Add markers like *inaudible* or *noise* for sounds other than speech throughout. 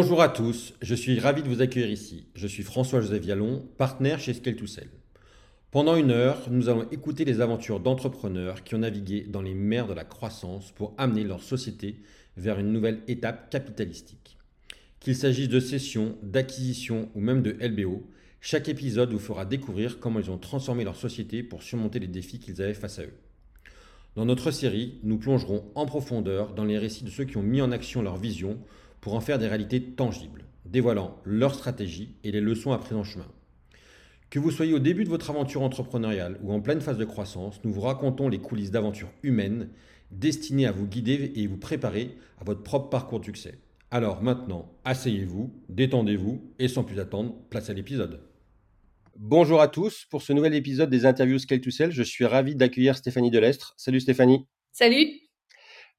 Bonjour à tous, je suis ravi de vous accueillir ici. Je suis François-Joseph Vialon, partenaire chez scale 2 Pendant une heure, nous allons écouter les aventures d'entrepreneurs qui ont navigué dans les mers de la croissance pour amener leur société vers une nouvelle étape capitalistique. Qu'il s'agisse de cession, d'acquisition ou même de LBO, chaque épisode vous fera découvrir comment ils ont transformé leur société pour surmonter les défis qu'ils avaient face à eux. Dans notre série, nous plongerons en profondeur dans les récits de ceux qui ont mis en action leur vision pour en faire des réalités tangibles, dévoilant leur stratégie et les leçons apprises en chemin. Que vous soyez au début de votre aventure entrepreneuriale ou en pleine phase de croissance, nous vous racontons les coulisses d'aventures humaines destinées à vous guider et vous préparer à votre propre parcours de succès. Alors maintenant, asseyez-vous, détendez-vous et sans plus attendre, place à l'épisode. Bonjour à tous pour ce nouvel épisode des interviews Scale to Sell. Je suis ravi d'accueillir Stéphanie Delestre. Salut Stéphanie. Salut.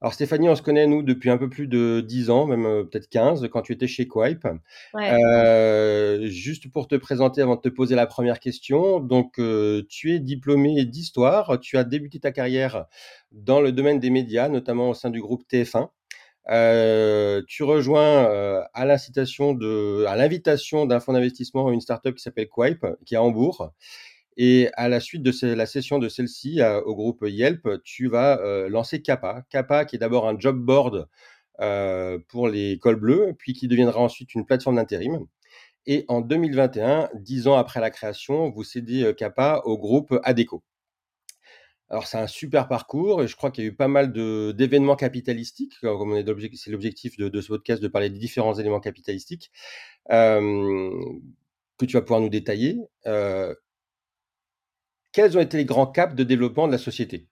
Alors Stéphanie, on se connaît nous depuis un peu plus de 10 ans, même euh, peut-être 15, quand tu étais chez Quipe. Euh, juste pour te présenter avant de te poser la première question, donc euh, tu es diplômé d'histoire, tu as débuté ta carrière dans le domaine des médias, notamment au sein du groupe TF1. tu rejoins à l'invitation d'un fonds d'investissement une startup qui s'appelle Quipe, qui est à Hambourg. Et à la suite de la session de celle-ci au groupe Yelp, tu vas euh, lancer Kappa. Kappa, qui est d'abord un job board euh, pour les cols bleus, puis qui deviendra ensuite une plateforme d'intérim. Et en 2021, dix ans après la création, vous cédez euh, Kappa au groupe Adeco. Alors c'est un super parcours et je crois qu'il y a eu pas mal d'événements capitalistiques, comme c'est l'objectif de, ce podcast de parler des différents éléments capitalistiques que tu vas pouvoir nous détailler quels ont été les grands caps de développement de la société?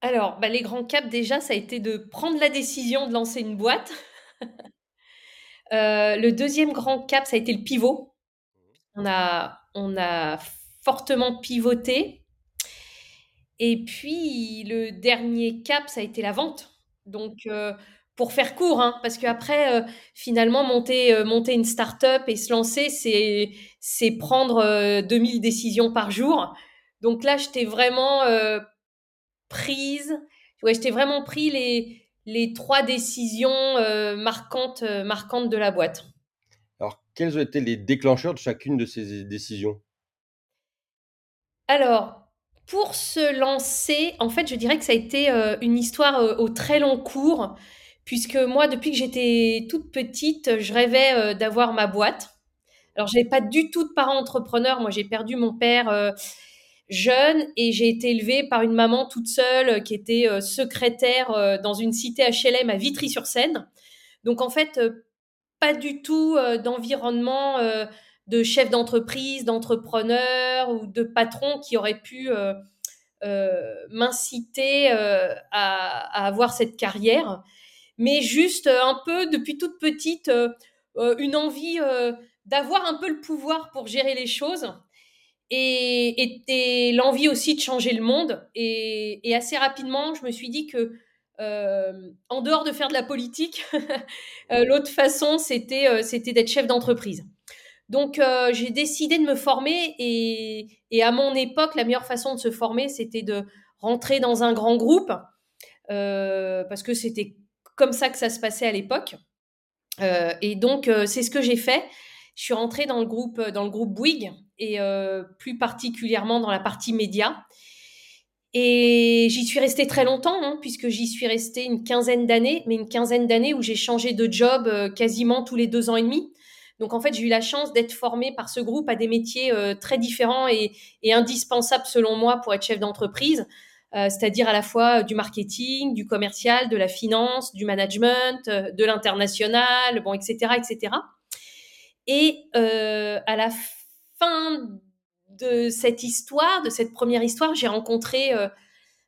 Alors, bah, les grands caps, déjà, ça a été de prendre la décision de lancer une boîte. *laughs* Euh, le deuxième grand cap, ça a été le pivot. On a, fortement pivoté. Et puis, le dernier cap, ça a été la vente. Donc, euh, pour faire court, hein, parce qu'après, euh, finalement, monter, euh, monter une start-up et se lancer, c'est, c'est prendre 2000 euh, décisions par jour. Donc là, je t'ai vraiment prise, ouais, je t'ai vraiment pris les, les trois décisions marquantes, marquantes de la boîte. Alors, quels ont été les déclencheurs de chacune de ces décisions? Alors, pour se lancer, en fait, je dirais que ça a été une histoire au très long cours puisque moi, depuis que j'étais toute petite, je rêvais euh, d'avoir ma boîte. Alors, je n'avais pas du tout de parents entrepreneurs. Moi, j'ai perdu mon père euh, jeune et j'ai été élevée par une maman toute seule euh, qui était secrétaire dans une cité HLM à Vitry-sur-Seine. Donc, en fait, pas du tout d'environnement de chef d'entreprise, d'entrepreneur ou de patron qui aurait pu m'inciter à, avoir cette carrière mais juste euh, un peu depuis toute petite euh, euh, une envie d'avoir un peu le pouvoir pour gérer les choses et, et, l'envie aussi de changer le monde. Et, assez rapidement, je me suis dit que en dehors de faire de la politique, *laughs* l'autre façon, c'était d'être chef d'entreprise. Donc, j'ai décidé de me former et, à mon époque, la meilleure façon de se former, c'était de rentrer dans un grand groupe parce que c'était comme ça que ça se passait à l'époque. Euh, et donc, euh, c'est ce que j'ai fait. Je suis rentrée dans le groupe, dans le groupe Bouygues et euh, plus particulièrement dans la partie média. Et j'y suis restée très longtemps, hein, puisque j'y suis restée une quinzaine d'années, mais une quinzaine d'années où j'ai changé de job quasiment tous les deux ans et demi. Donc en fait, j'ai eu la chance d'être formée par ce groupe à des métiers très différents et, et, indispensables selon moi pour être chef d'entreprise. Euh, c'est-à-dire à la fois du marketing, du commercial, de la finance, du management, euh, de l'international, bon, etc., etc. Et euh, à la fin de cette histoire, de cette première histoire, j'ai rencontré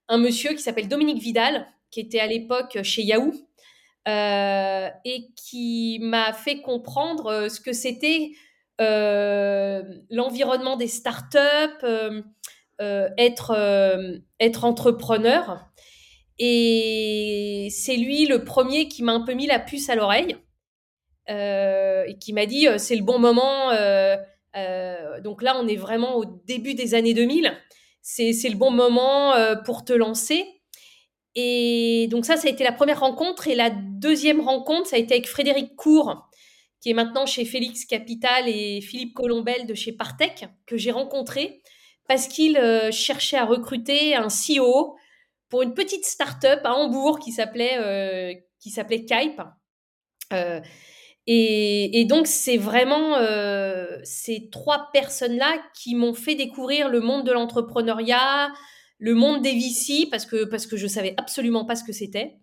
un monsieur qui s'appelle Dominique Vidal, qui était à l'époque chez Yahoo, et qui m'a fait comprendre ce que c'était l'environnement des startups, euh, être, euh, être entrepreneur. Et c'est lui le premier qui m'a un peu mis la puce à l'oreille euh, et qui m'a dit c'est le bon moment. donc là, on est vraiment au début des années 2000. C'est le bon moment pour te lancer. Et donc ça, ça a été la première rencontre. Et la deuxième rencontre, ça a été avec Frédéric Cour, qui est maintenant chez Félix Capital et Philippe Colombel de chez Partech, que j'ai rencontré parce qu'il euh, cherchait à recruter un CEO pour une petite start-up à Hambourg qui s'appelait euh, qui s'appelait. Euh, et, donc c'est vraiment ces trois personnes-là qui m'ont fait découvrir le monde de l'entrepreneuriat, le monde des VC parce que parce que je savais absolument pas ce que c'était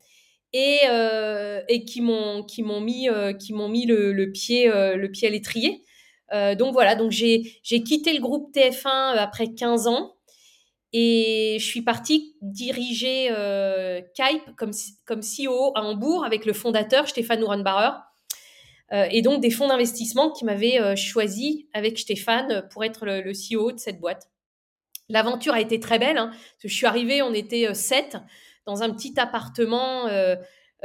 et, euh, qui m'ont qui m'ont mis euh, qui m'ont mis le, le pied euh, le pied à l'étrier. Donc voilà, donc j'ai quitté le groupe TF1 après 15 ans et je suis partie diriger euh, Kype comme, comme CEO à Hambourg avec le fondateur Stéphane Urenbauer. Euh, et donc des fonds d'investissement qui m'avaient choisi avec Stéphane pour être le, CEO de cette boîte. L'aventure a été très belle. Hein, je suis arrivée, on était sept dans un petit appartement euh,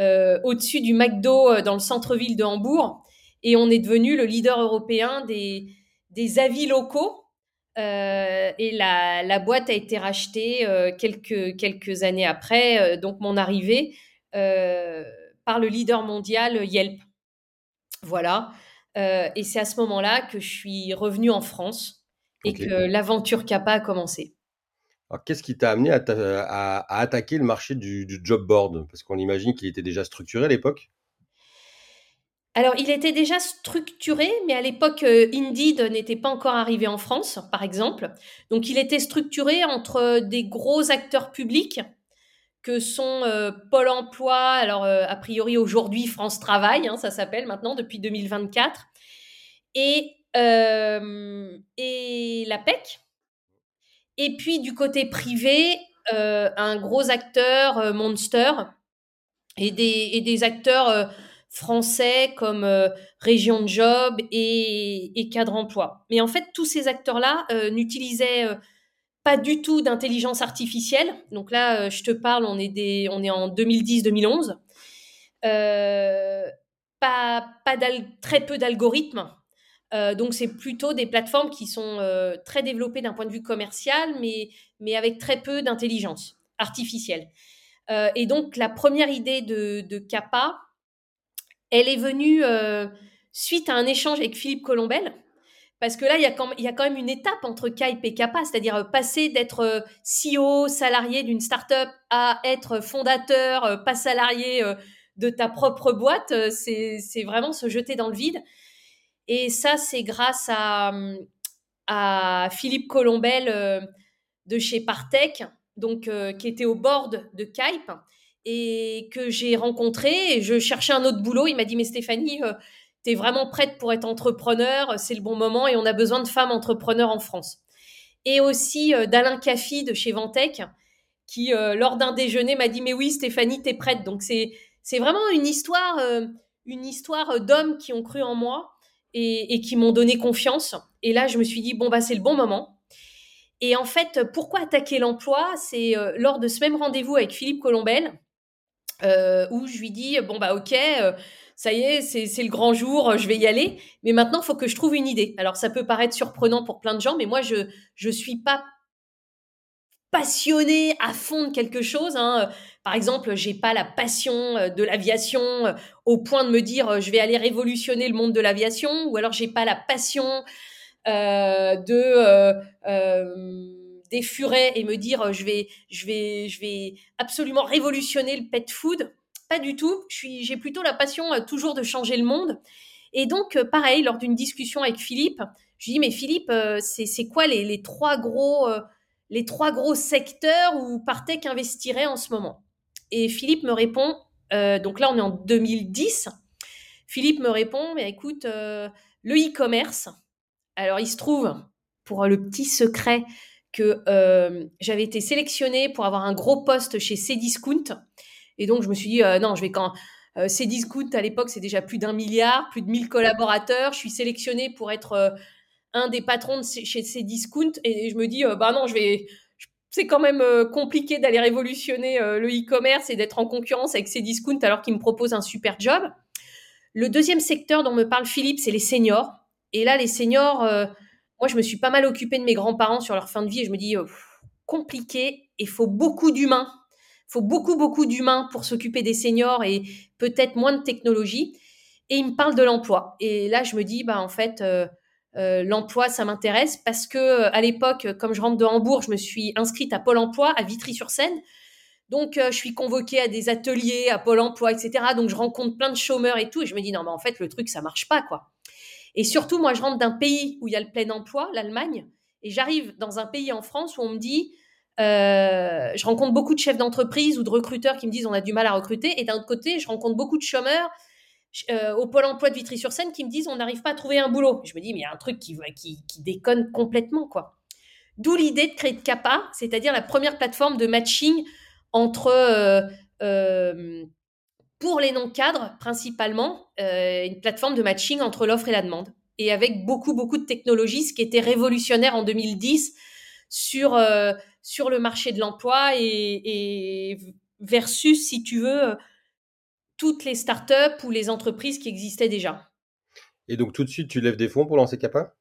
euh, au-dessus du McDo euh, dans le centre-ville de Hambourg. Et on est devenu le leader européen des, des avis locaux. et la, la, boîte a été rachetée quelques, quelques années après, donc mon arrivée, par le leader mondial Yelp. Voilà. et c'est à ce moment-là que je suis revenue en France et que l'aventure Kappa a commencé. Alors, qu'est-ce qui t'a amené à, attaquer le marché du, job board? Parce qu'on imagine qu'il était déjà structuré à l'époque. Alors, il était déjà structuré, mais à l'époque, euh, Indeed n'était pas encore arrivé en France, par exemple. Donc, il était structuré entre des gros acteurs publics que sont euh, Pôle Emploi, alors euh, a priori aujourd'hui France Travail, hein, ça s'appelle maintenant depuis 2024, et, et la PEC, et puis du côté privé, euh, un gros acteur, euh, Monster, et des, et des acteurs euh, français comme Région de Job et, et, Cadre Emploi. Mais en fait, tous ces acteurs-là n'utilisaient pas du tout d'intelligence artificielle. Donc là, je te parle, on est, des, on est en 2010-2011. pas, pas très peu d'algorithmes. Euh, donc, c'est plutôt des plateformes qui sont euh, très développées d'un point de vue commercial, mais, mais avec très peu d'intelligence artificielle. Euh, et donc, la première idée de, de Kappa, elle est venue suite à un échange avec Philippe Colombel, parce que là, il y, a quand, même une étape entre Kype et Kappa, c'est-à-dire passer d'être CEO, salarié d'une startup, à être fondateur, pas salarié de ta propre boîte. C'est vraiment se jeter dans le vide. Et ça, c'est grâce à, Philippe Colombel euh, de chez Partech, donc, euh, qui était au board de Kype et que j'ai rencontré. Et je cherchais un autre boulot. Il m'a dit Mais Stéphanie, euh, tu es vraiment prête pour être entrepreneur, c'est le bon moment et on a besoin de femmes entrepreneurs en France. Et aussi d'Alain Caffi de chez Ventec, qui, lors d'un déjeuner, m'a dit Mais oui, Stéphanie, tu es prête. Donc, c'est vraiment une histoire, une histoire d'hommes qui ont cru en moi et, qui m'ont donné confiance. Et là, je me suis dit, bon, bah, c'est le bon moment. Et en fait, pourquoi attaquer l'emploi? C'est euh, lors de ce même rendez-vous avec Philippe Colombel, euh, où je lui dis, bon, bah, ok, euh, ça y est, c'est le grand jour, je vais y aller. Mais maintenant, il faut que je trouve une idée. Alors, ça peut paraître surprenant pour plein de gens, mais moi, je ne suis pas passionnée à fond de quelque chose. Hein. Par exemple, j'ai pas la passion euh, de l'aviation euh, au point de me dire euh, je vais aller révolutionner le monde de l'aviation, ou alors j'ai pas la passion de des furets et me dire je vais je vais je vais absolument révolutionner le pet food. Pas du tout. J'ai plutôt la passion toujours de changer le monde. Et donc pareil lors d'une discussion avec Philippe, je lui dis mais Philippe c'est quoi les, les trois gros les trois gros secteurs où Partech investirait en ce moment? Et Philippe me répond, euh, donc là on est en 2010, Philippe me répond, mais écoute, euh, le e-commerce, alors il se trouve, pour le petit secret, que euh, j'avais été sélectionnée pour avoir un gros poste chez Cdiscount. Et donc je me suis dit, non, je vais quand... Cdiscount, à l'époque, c'est déjà plus d'un milliard, plus de 1000 collaborateurs. Je suis sélectionnée pour être un des patrons de chez Cdiscount et je me dis euh, bah non je vais c'est quand même euh, compliqué d'aller révolutionner euh, le e-commerce et d'être en concurrence avec Cdiscount alors qu'il me propose un super job. Le deuxième secteur dont me parle Philippe, c'est les seniors. Et là, les seniors, moi, je me suis pas mal occupée de mes grands-parents sur leur fin de vie et je me dis, compliqué, il faut beaucoup d'humains. Faut beaucoup, beaucoup d'humains pour s'occuper des seniors et peut-être moins de technologie. Et il me parle de l'emploi. Et là, je me dis, bah, en fait, euh, euh, l'emploi, ça m'intéresse parce que euh, à l'époque, comme je rentre de Hambourg, je me suis inscrite à Pôle emploi à Vitry-sur-Seine. Donc, je suis convoquée à des ateliers, à Pôle emploi, etc. Donc, je rencontre plein de chômeurs et tout. Et je me dis, non, mais en fait, le truc, ça marche pas, quoi. Et surtout, moi, je rentre d'un pays où il y a le plein emploi, l'Allemagne. Et j'arrive dans un pays en France où on me dit, euh, je rencontre beaucoup de chefs d'entreprise ou de recruteurs qui me disent on a du mal à recruter. Et d'un autre côté, je rencontre beaucoup de chômeurs euh, au pôle emploi de Vitry-sur-Seine qui me disent on n'arrive pas à trouver un boulot. Je me dis mais il y a un truc qui, déconne complètement quoi. D'où l'idée de créer de CAPA, c'est-à-dire la première plateforme de matching entre euh, pour les non-cadres principalement, une plateforme de matching entre l'offre et la demande. Et avec beaucoup, beaucoup de technologies, ce qui était révolutionnaire en 2010 sur sur le marché de l'emploi et, versus, si tu veux, toutes les startups ou les entreprises qui existaient déjà. Et donc tout de suite, tu lèves des fonds pour lancer Capa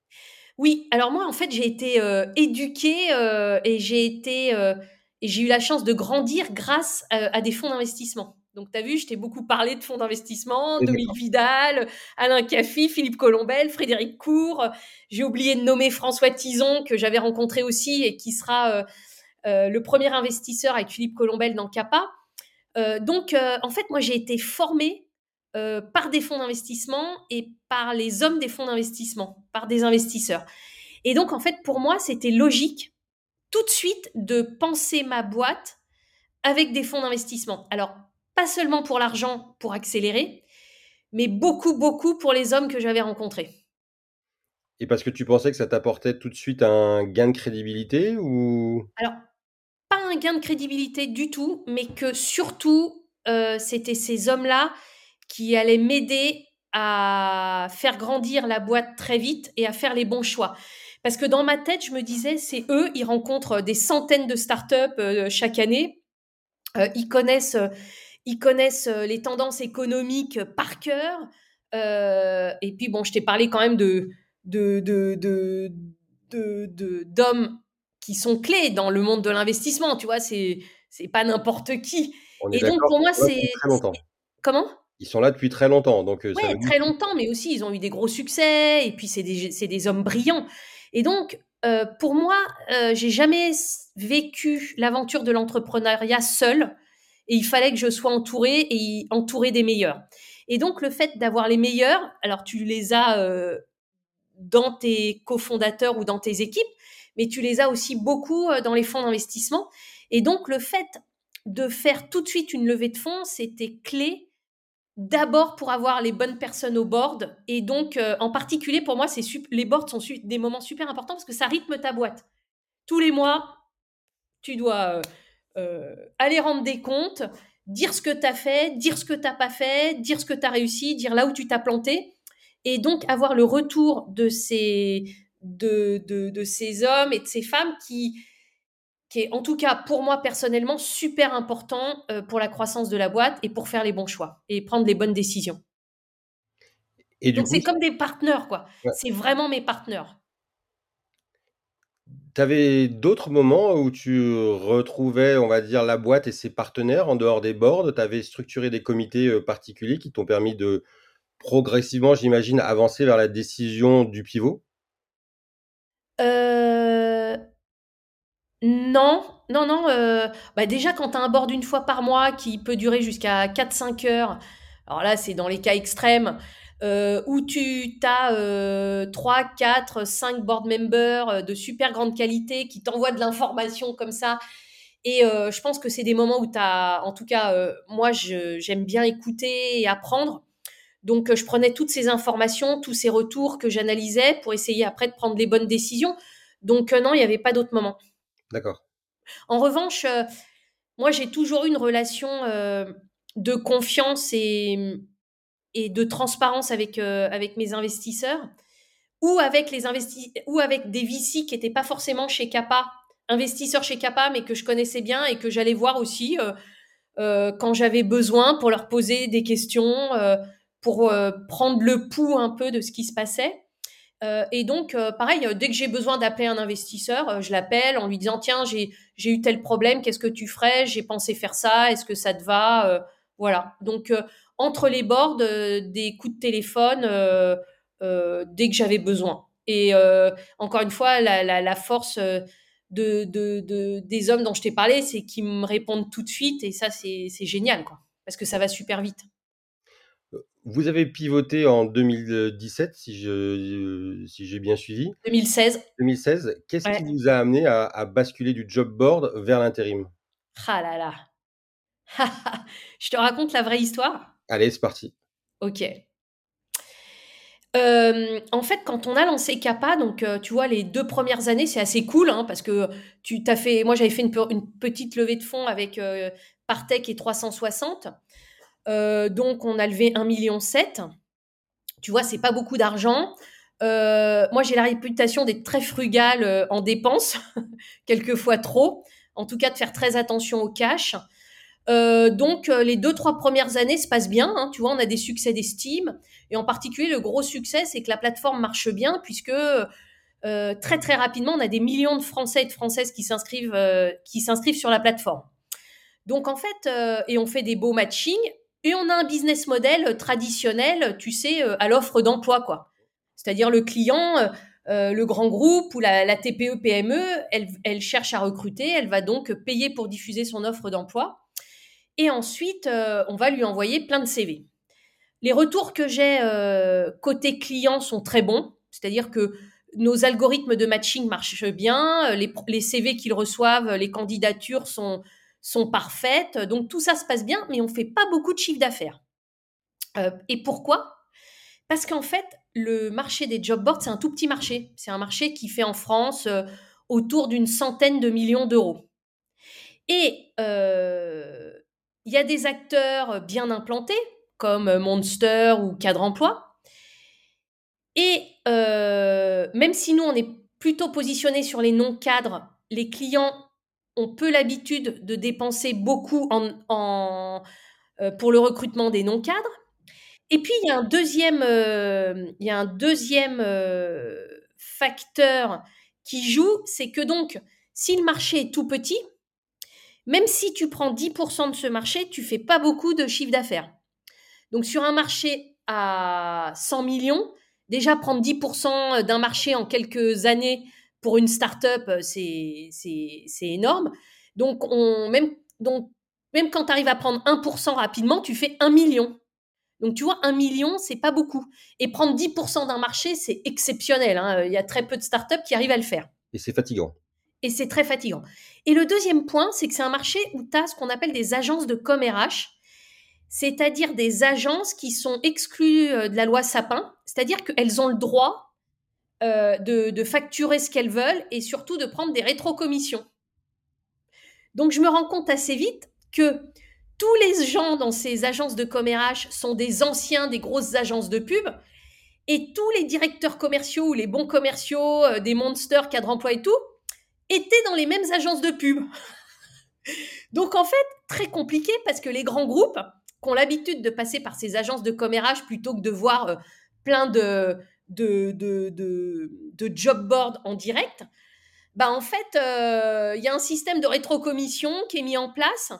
Oui, alors moi, en fait, j'ai été euh, éduquée euh, et j'ai été euh, et j'ai eu la chance de grandir grâce à des fonds d'investissement. Donc, tu as vu, je t'ai beaucoup parlé de fonds d'investissement, Dominique Vidal, Alain Caffi, Philippe Colombel, Frédéric Cour. J'ai oublié de nommer François Tison, que j'avais rencontré aussi et qui sera euh, le premier investisseur avec Philippe Colombel dans CAPA. Euh, donc, euh, en fait, moi, j'ai été formée par des fonds d'investissement et par les hommes des fonds d'investissement, par des investisseurs. Et donc, en fait, pour moi, c'était logique tout de suite de penser ma boîte avec des fonds d'investissement. Alors, pas seulement pour l'argent, pour accélérer, mais beaucoup, beaucoup pour les hommes que j'avais rencontrés. Et parce que tu pensais que ça t'apportait tout de suite un gain de crédibilité ou? Alors, un gain de crédibilité du tout, mais que surtout, euh, c'était ces hommes-là qui allaient m'aider à faire grandir la boîte très vite et à faire les bons choix. Parce que dans ma tête, je me disais, c'est eux, ils rencontrent des centaines de startups euh, chaque année. Euh, ils connaissent, ils connaissent les tendances économiques par cœur. et puis, bon, je t'ai parlé quand même de, de, de, de, d'hommes qui sont clés dans le monde de l'investissement. Tu vois, c'est c'est pas n'importe qui. et donc pour moi, c'est comment? Ils sont là depuis très longtemps, donc très longtemps, mais aussi ils ont eu des gros succès et puis c'est des c'est des hommes brillants. Et donc euh, pour moi, euh, j'ai jamais vécu l'aventure de l'entrepreneuriat seul et il fallait que je sois entourée et entourée des meilleurs. Et donc le fait d'avoir les meilleurs, alors tu les as euh, dans tes cofondateurs ou dans tes équipes, mais tu les as aussi beaucoup euh, dans les fonds d'investissement. Et donc, le fait de faire tout de suite une levée de fonds, c'était clé d'abord pour avoir les bonnes personnes au board. Et donc, euh, en particulier, pour moi, les boards sont des moments super importants parce que ça rythme ta boîte. Tous les mois, tu dois aller rendre des comptes, dire ce que tu as fait, dire ce que tu n'as pas fait, dire ce que tu as réussi, dire là où tu t'as planté. Et donc, avoir le retour de ces, de, ces hommes et de ces femmes qui, qui est en tout cas pour moi personnellement super important euh, pour la croissance de la boîte et pour faire les bons choix et prendre les bonnes décisions. Et Donc c'est comme des partenaires, quoi. C'est vraiment mes partenaires. Tu d'autres moments où tu retrouvais, on va dire, la boîte et ses partenaires en dehors des boards? Tu avais structuré des comités euh, particuliers qui t'ont permis de progressivement, j'imagine, avancer vers la décision du pivot? Euh, non, non, non. Euh, bah déjà, quand tu as un board une fois par mois qui peut durer jusqu'à 4-5 heures, alors là, c'est dans les cas extrêmes, euh, où tu as 3, 4, 5 board members de super grande qualité qui t'envoient de l'information comme ça. Et je pense que c'est des moments où tu as, en tout cas, moi, j'aime bien écouter et apprendre. Donc, euh, je prenais toutes ces informations, tous ces retours que j'analysais pour essayer après de prendre les bonnes décisions. Donc, euh, non, il n'y avait pas d'autre moment. D'accord. En revanche, euh, moi, j'ai toujours eu une relation de confiance et, et de transparence avec, avec mes investisseurs ou avec, les investi ou avec des VC qui n'étaient pas forcément chez Kappa, investisseurs chez Kappa, mais que je connaissais bien et que j'allais voir aussi quand j'avais besoin pour leur poser des questions pour euh, prendre le pouls un peu de ce qui se passait. Euh, et donc, euh, pareil, dès que j'ai besoin d'appeler un investisseur, je l'appelle en lui disant Tiens, j'ai eu tel problème, qu'est-ce que tu ferais? J'ai pensé faire ça, est-ce que ça te va? Voilà. Donc, entre les bords, des coups de téléphone dès que j'avais besoin. Et encore une fois, la, force de, des hommes dont je t'ai parlé, c'est qu'ils me répondent tout de suite. Et ça, c'est génial, quoi. Parce que ça va super vite. Vous avez pivoté en 2017, si je si j'ai bien suivi. 2016. 2016. Qu'est-ce qui vous a amené à, basculer du job board vers l'intérim? Ah là là. *laughs* je te raconte la vraie histoire Allez, c'est parti. Ok. en fait, quand on a lancé Kappa, donc tu vois, les deux premières années, c'est assez cool hein, parce que tu t'as fait. Moi, j'avais fait une, petite levée de fonds avec Partech et 360. Euh, donc, on a levé 1,7 million. Tu vois, c'est pas beaucoup d'argent. Euh, moi, j'ai la réputation d'être très frugale euh, en dépenses, *laughs* quelquefois trop. En tout cas, de faire très attention au cash. Donc, les deux, trois premières années se passent bien. Hein. tu vois, on a des succès d'estime. Et en particulier, le gros succès, c'est que la plateforme marche bien, puisque très, très rapidement, on a des millions de Français et de Françaises qui s'inscrivent, qui s'inscrivent sur la plateforme. Donc, en fait, et on fait des beaux matchings. Et on a un business model traditionnel, tu sais, euh, à l'offre d'emploi, quoi. C'est-à-dire le client, euh, euh, le grand groupe ou la, TPE PME, elle, cherche à recruter, elle va donc payer pour diffuser son offre d'emploi. Et ensuite, on va lui envoyer plein de CV. Les retours que j'ai côté client sont très bons, c'est-à-dire que nos algorithmes de matching marchent bien, les, les CV qu'ils reçoivent, les candidatures sont, sont parfaites. Donc tout ça se passe bien, mais on ne fait pas beaucoup de chiffre d'affaires. Euh, et pourquoi? Parce qu'en fait, le marché des job boards, c'est un tout petit marché. C'est un marché qui fait en France euh, autour d'une centaine de millions d'euros. Et euh, il y a des acteurs bien implantés, comme Monster ou Cadre Emploi. Et même si nous, on est plutôt positionné sur les non-cadres, les clients on peut l'habitude de dépenser beaucoup en, euh, pour le recrutement des non-cadres. Et puis, il y a un deuxième, euh, il y a un deuxième euh, facteur qui joue, c'est que donc, si le marché est tout petit, même si tu prends 10% de ce marché, tu fais pas beaucoup de chiffre d'affaires. Donc, sur un marché à 100 millions, déjà prendre 10% d'un marché en quelques années, pour une start-up, c'est énorme. Donc, on, même, donc, même quand tu arrives à prendre 1% rapidement, tu fais 1 million. Donc, tu vois, 1 million, c'est pas beaucoup. Et prendre 10% d'un marché, c'est exceptionnel. Hein. Il y a très peu de start-up qui arrivent à le faire. Et c'est fatigant. Et c'est très fatigant. Et le deuxième point, c'est que c'est un marché où tu as ce qu'on appelle des agences de com c'est-à-dire des agences qui sont exclues euh, de la loi Sapin, c'est-à-dire qu'elles ont le droit euh, de, facturer ce qu'elles veulent et surtout de prendre des rétrocommissions. Donc je me rends compte assez vite que tous les gens dans ces agences de commérage sont des anciens des grosses agences de pub et tous les directeurs commerciaux ou les bons commerciaux euh, des monsters, cadre emploi et tout étaient dans les mêmes agences de pub. Donc en fait, très compliqué parce que les grands groupes qui ont l'habitude de passer par ces agences de commérage plutôt que de voir euh, plein de, de, de, job board en direct, bah en fait, euh, il y a un système de rétrocommission qui est mis en place.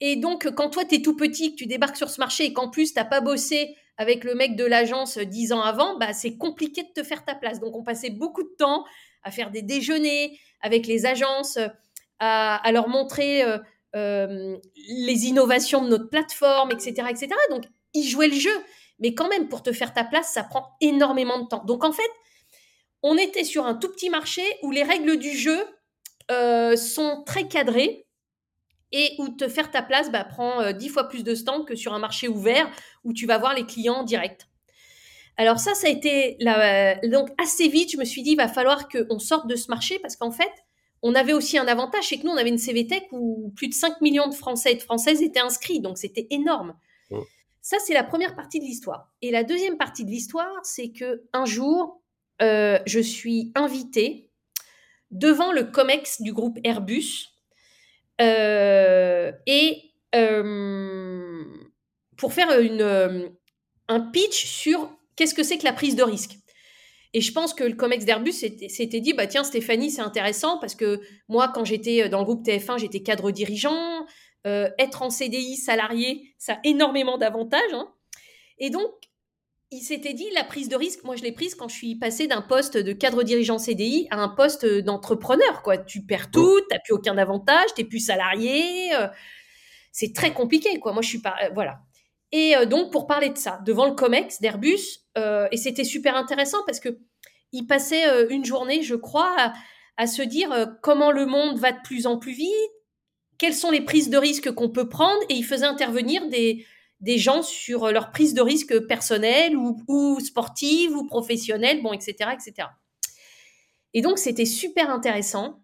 Et donc, quand toi, tu es tout petit, que tu débarques sur ce marché et qu'en plus, tu n'as pas bossé avec le mec de l'agence dix ans avant, bah, c'est compliqué de te faire ta place. Donc, on passait beaucoup de temps à faire des déjeuners avec les agences, à, leur montrer euh, euh, les innovations de notre plateforme, etc., etc. Donc, ils jouaient le jeu. Mais quand même, pour te faire ta place, ça prend énormément de temps. Donc en fait, on était sur un tout petit marché où les règles du jeu euh, sont très cadrées et où te faire ta place bah, prend euh, dix fois plus de temps que sur un marché ouvert où tu vas voir les clients directs. Alors ça, ça a été donc assez vite. Je me suis dit, il va falloir qu'on sorte de ce marché parce qu'en fait, on avait aussi un avantage, c'est que nous, on avait une CVTech où plus de 5 millions de Français et de Françaises étaient inscrits, donc c'était énorme. Ça, c'est la première partie de l'histoire. Et la deuxième partie de l'histoire, c'est que un jour, euh, je suis invitée devant le COMEX du groupe Airbus euh, et euh, pour faire une, un pitch sur qu'est-ce que c'est que la prise de risque? Et je pense que le COMEX d'Airbus s'était dit, bah tiens Stéphanie, c'est intéressant parce que moi, quand j'étais dans le groupe TF1, j'étais cadre dirigeant. Euh, être en CDI salarié, ça a énormément d'avantages. Hein. Et donc, il s'était dit, la prise de risque, moi je l'ai prise quand je suis passée d'un poste de cadre dirigeant CDI à un poste d'entrepreneur. Quoi. Tu perds tout, tu n'as plus aucun avantage, tu n'es plus salarié. Euh, c'est très compliqué. Quoi. Moi, je suis pas... Euh, voilà. Et donc, pour parler de ça, devant le COMEX d'Airbus, et c'était super intéressant parce que il passait une journée, je crois, à se dire comment le monde va de plus en plus vite, quelles sont les prises de risque qu'on peut prendre et il faisait intervenir des, des gens sur leur prise de risque personnelle ou, ou sportive ou professionnelle, bon, etc., etc. Et donc, c'était super intéressant.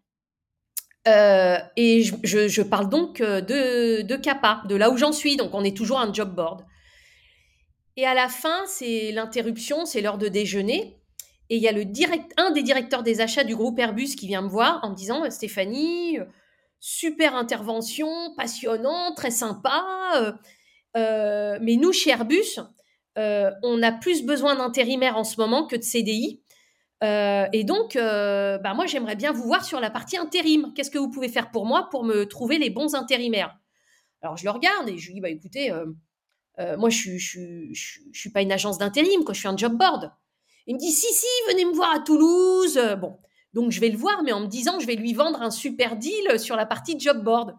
Euh, et je, parle donc de, de CAPA, de là où j'en suis. Donc, on est toujours un job board. Et à la fin, c'est l'interruption, c'est l'heure de déjeuner. Et il y a le direct, un des directeurs des achats du groupe Airbus qui vient me voir en me disant Stéphanie, super intervention, passionnant, très sympa. Euh, euh, mais nous, chez Airbus, euh, on a plus besoin d'intérimaires en ce moment que de CDI. Et donc, bah moi, j'aimerais bien vous voir sur la partie intérim. Qu'est-ce que vous pouvez faire pour moi pour me trouver les bons intérimaires? Alors, je le regarde et je lui dis, bah, écoutez, moi, je ne suis pas une agence d'intérim, je suis un job board. Il me dit, si, si, venez me voir à Toulouse. Bon, donc je vais le voir, mais en me disant je vais lui vendre un super deal sur la partie job board.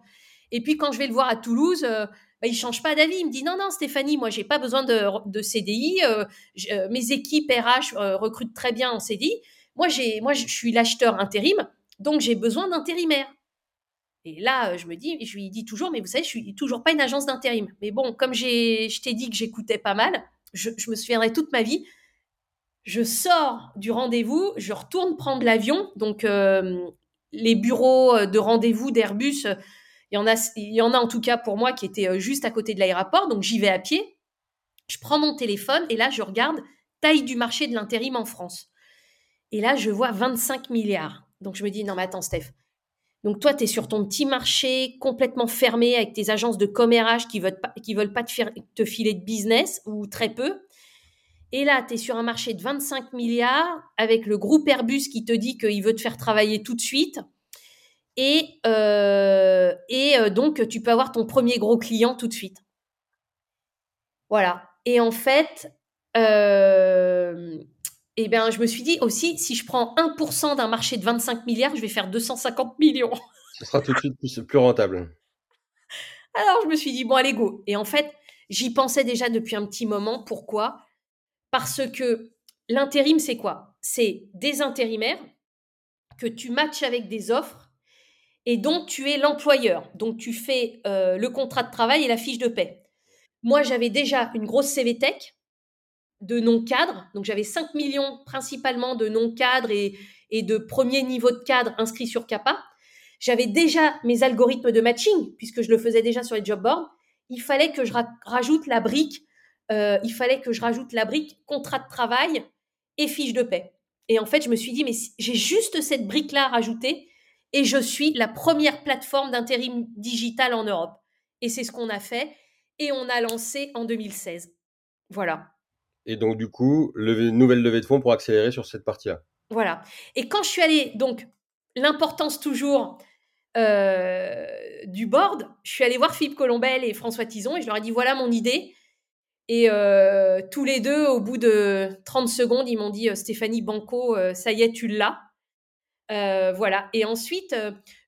Et puis quand je vais le voir à Toulouse, euh, bah, il change pas d'avis. Il me dit non, non, Stéphanie, moi j'ai pas besoin de, CDI. Euh, euh, mes équipes RH recrutent très bien en CDI. Moi, j'ai, moi je suis l'acheteur intérim, donc j'ai besoin d'intérimaire. Et là, je me dis, je lui dis toujours, mais vous savez, je suis toujours pas une agence d'intérim. Mais bon, comme j'ai, je t'ai dit que j'écoutais pas mal, je, me souviendrai toute ma vie je sors du rendez-vous, je retourne prendre l'avion. Donc, euh, les bureaux euh, de rendez-vous d'Airbus, il y, en a, il y en a en tout cas pour moi qui étaient euh, juste à côté de l'aéroport. Donc, j'y vais à pied. Je prends mon téléphone et là, je regarde taille du marché de l'intérim en France. Et là, je vois 25 milliards. Donc, je me dis, non, mais attends, Steph. Donc, toi, tu es sur ton petit marché complètement fermé avec tes agences de commérage qui veulent pas, veulent pas te, te filer de business ou très peu. Et là, tu es sur un marché de 25 milliards avec le groupe Airbus qui te dit qu'il veut te faire travailler tout de suite. Et, euh, et euh, donc, tu peux avoir ton premier gros client tout de suite. Voilà. Et en fait, euh, eh ben, je me suis dit aussi, si je prends 1% d'un marché de 25 milliards, je vais faire 250 millions. Ce sera tout de suite plus, plus rentable. Alors, je me suis dit, bon, allez, go. Et en fait, j'y pensais déjà depuis un petit moment. Pourquoi? Parce que l'intérim, c'est quoi? C'est des intérimaires que tu matches avec des offres et donc tu es l'employeur. Donc tu fais euh, le contrat de travail et la fiche de paie. Moi, j'avais déjà une grosse CVTech de non-cadres. Donc j'avais 5 millions principalement de non-cadres et, et de premier niveau de cadre inscrits sur CAPA. J'avais déjà mes algorithmes de matching, puisque je le faisais déjà sur les job boards. Il fallait que je rajoute la brique euh, il fallait que je rajoute la brique contrat de travail et fiche de paie. Et en fait, je me suis dit, mais j'ai juste cette brique-là à rajouter et je suis la première plateforme d'intérim digital en Europe. Et c'est ce qu'on a fait et on a lancé en 2016. Voilà. Et donc, du coup, nouvelle levée de fonds pour accélérer sur cette partie-là. Voilà. Et quand je suis allée, donc, l'importance toujours euh, du board, je suis allée voir Philippe Colombel et François Tison et je leur ai dit voilà mon idée. Et euh, tous les deux, au bout de 30 secondes, ils m'ont dit euh, Stéphanie Banco, ça y est, tu l'as. Voilà. Et ensuite,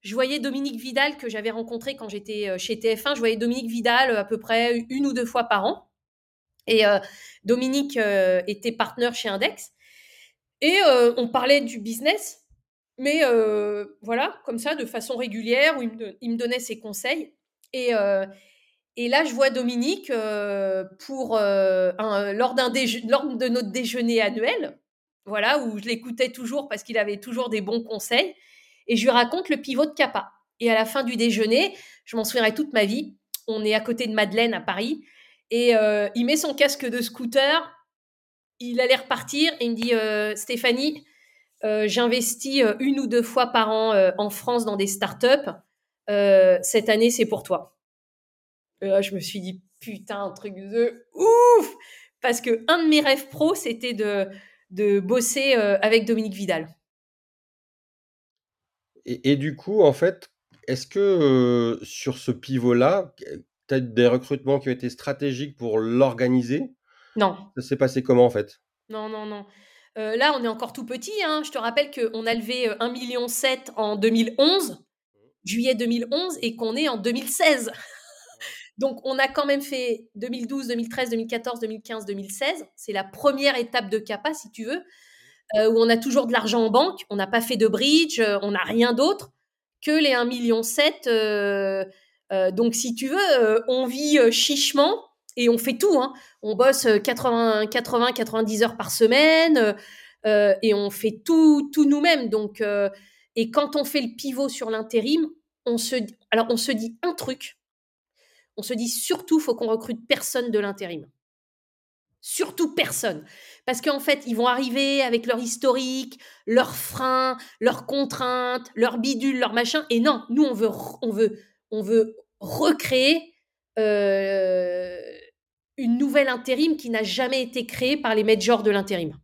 je voyais Dominique Vidal que j'avais rencontré quand j'étais chez TF1. Je voyais Dominique Vidal à peu près une ou deux fois par an. Et Dominique était partenaire chez Index. Et on parlait du business, mais voilà, comme ça, de façon régulière, où il me, donnait ses conseils. Et, là, je vois Dominique euh, pour euh, lors, d'un lors de notre déjeuner annuel, voilà, où je l'écoutais toujours parce qu'il avait toujours des bons conseils. Et je lui raconte le pivot de Kappa. Et à la fin du déjeuner, je m'en souviendrai toute ma vie. On est à côté de Madeleine à Paris. Et euh, il met son casque de scooter. Il allait repartir et il me dit Stéphanie, j'investis une ou deux fois par an en France dans des startups. cette année, c'est pour toi. Et là, je me suis dit, putain, un truc de ouf Parce que un de mes rêves pro, c'était de, de bosser avec Dominique Vidal. Et, du coup, en fait, est-ce que sur ce pivot-là, as des recrutements qui ont été stratégiques pour l'organiser? Non. Ça s'est passé comment en fait? Non, non, non. là, on est encore tout petit. Hein. Je te rappelle qu'on a levé 1,7 million en 2011, juillet 2011, et qu'on est en 2016. Donc, on a quand même fait 2012, 2013, 2014, 2015, 2016. C'est la première étape de CAPA, si tu veux. Euh, où on a toujours de l'argent en banque, on n'a pas fait de bridge, euh, on n'a rien d'autre que les 1,7 million. Euh, donc, si tu veux, on vit chichement et on fait tout. Hein. On bosse 80, 80, 90 heures par semaine et on fait tout, tout nous-mêmes. Donc, et quand on fait le pivot sur l'intérim, on se, alors on se dit un truc. On se dit surtout, faut qu'on recrute personne de l'intérim. Surtout personne. Parce qu'en fait, ils vont arriver avec leur historique, leurs freins, leurs contraintes, leurs bidules, leurs machins. Et non, nous, on veut, on veut, on veut recréer euh, une nouvelle intérim qui n'a jamais été créée par les majors de l'intérim.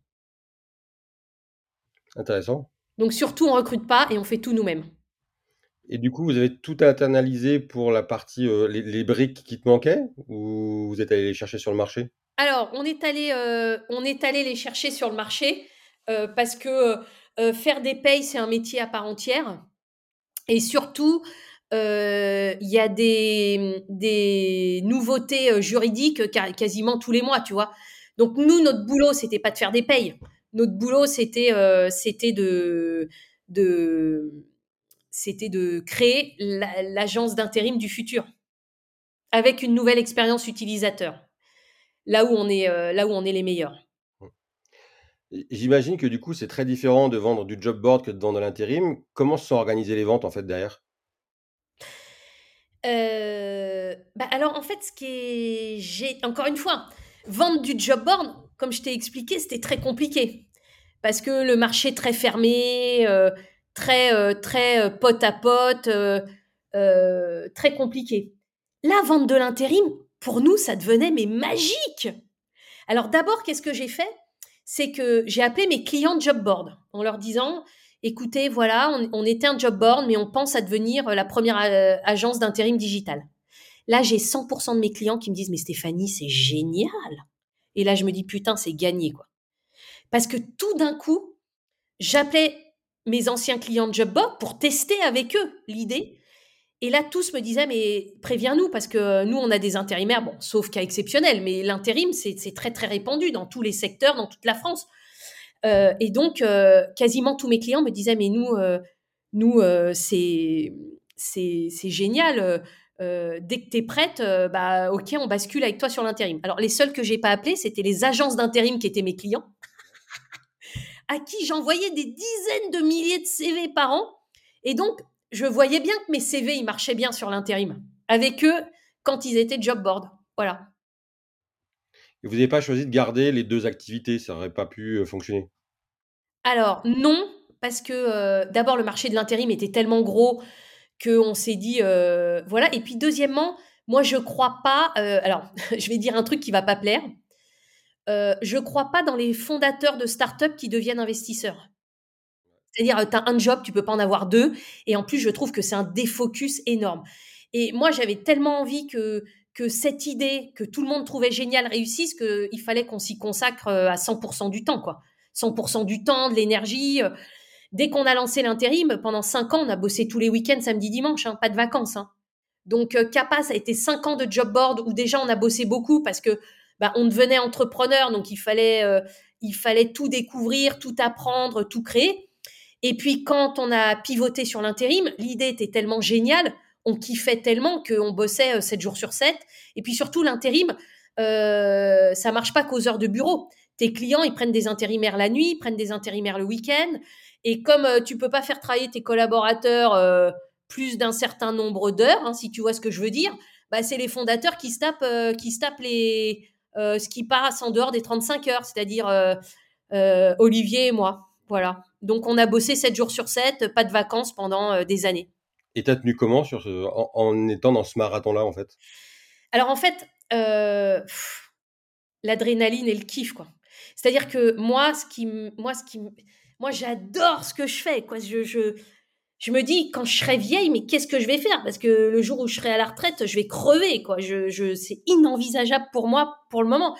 Intéressant. Donc surtout, on recrute pas et on fait tout nous-mêmes. Et du coup, vous avez tout internalisé pour la partie, euh, les, briques qui te manquaient ou vous êtes allé les chercher sur le marché? Alors, on est allé, euh, on est allé les chercher sur le marché euh, parce que faire des payes, c'est un métier à part entière. Et surtout, il y a des, des nouveautés juridiques quasiment tous les mois, tu vois. Donc, nous, notre boulot, c'était pas de faire des payes. Notre boulot, c'était c'était de, de, c'était de créer l'agence d'intérim du futur avec une nouvelle expérience utilisateur là où on est, euh, là où on est les meilleurs. J'imagine que du coup, c'est très différent de vendre du job board que de vendre de l'intérim. Comment se sont organisées les ventes en fait derrière? Euh, bah alors en fait, ce qui est, j'ai encore une fois, vendre du job board, comme je t'ai expliqué, c'était très compliqué parce que le marché très fermé, euh, très très pote à pote, très compliqué. La vente de l'intérim, pour nous, ça devenait mais magique. Alors d'abord, qu'est-ce que j'ai fait? C'est que j'ai appelé mes clients de job board en leur disant écoutez, voilà, on, était un job board, mais on pense à devenir la première euh, agence d'intérim digital. Là, j'ai 100% de mes clients qui me disent mais Stéphanie, c'est génial. Et là, je me dis putain, c'est gagné quoi. Parce que tout d'un coup, j'appelais mes anciens clients de job board pour tester avec eux l'idée et là, tous me disaient, mais préviens-nous, parce que nous, on a des intérimaires, bon, sauf cas exceptionnel, mais l'intérim, c'est très, très répandu dans tous les secteurs, dans toute la France. Euh, et donc, euh, quasiment tous mes clients me disaient, mais nous, euh, nous c'est génial. dès que tu es prête, bah, ok, on bascule avec toi sur l'intérim. Alors, les seuls que j'ai pas appelés, c'était les agences d'intérim qui étaient mes clients, à qui j'envoyais des dizaines de milliers de CV par an. Et donc, je voyais bien que mes CV, ils marchaient bien sur l'intérim. Avec eux, quand ils étaient job board. Voilà. Vous n'avez pas choisi de garder les deux activités, ça n'aurait pas pu euh, fonctionner? Alors, non, parce que euh, d'abord, le marché de l'intérim était tellement gros qu'on s'est dit, euh, voilà. Et puis, deuxièmement, moi, je crois pas, alors, *laughs* je vais dire un truc qui va pas plaire. Je crois pas dans les fondateurs de start-up qui deviennent investisseurs. C'est-à-dire, tu as un job, tu peux pas en avoir deux. Et en plus, je trouve que c'est un défocus énorme. Et moi, j'avais tellement envie que, cette idée que tout le monde trouvait géniale réussisse qu'il fallait qu'on s'y consacre euh, à 100% du temps, quoi. 100% du temps, de l'énergie. Euh. Dès qu'on a lancé l'intérim, pendant cinq ans, on a bossé tous les week-ends, samedi, dimanche, hein, pas de vacances. Hein. Donc, euh, CAPA, ça a été cinq ans de job board où déjà on a bossé beaucoup parce que bah, on devenait entrepreneur, donc il fallait, il fallait tout découvrir, tout apprendre, tout créer. Et puis quand on a pivoté sur l'intérim, l'idée était tellement géniale, on kiffait tellement qu'on bossait 7 euh, jours sur 7. Et puis surtout l'intérim, euh, ça marche pas qu'aux heures de bureau. Tes clients, ils prennent des intérimaires la nuit, ils prennent des intérimaires le week-end. Et comme euh, tu peux pas faire travailler tes collaborateurs euh, plus d'un certain nombre d'heures, hein, si tu vois ce que je veux dire, bah, c'est les fondateurs qui se qui se tapent les, ce qui passe en dehors des 35 heures, c'est-à-dire Olivier et moi. Voilà. Donc on a bossé 7 jours sur 7, pas de vacances pendant euh, des années. Et tu as tenu comment sur en, étant dans ce marathon-là, en fait? Alors en fait, euh, l'adrénaline et le kiff, quoi. C'est-à-dire que moi, ce qui, moi, ce qui, moi, j'adore ce que je fais. Quoi. Je, je, je me dis, quand je serai vieille, mais qu'est-ce que je vais faire? Parce que le jour où je serai à la retraite, je vais crever. Quoi. Je, je, c'est inenvisageable pour moi pour le moment.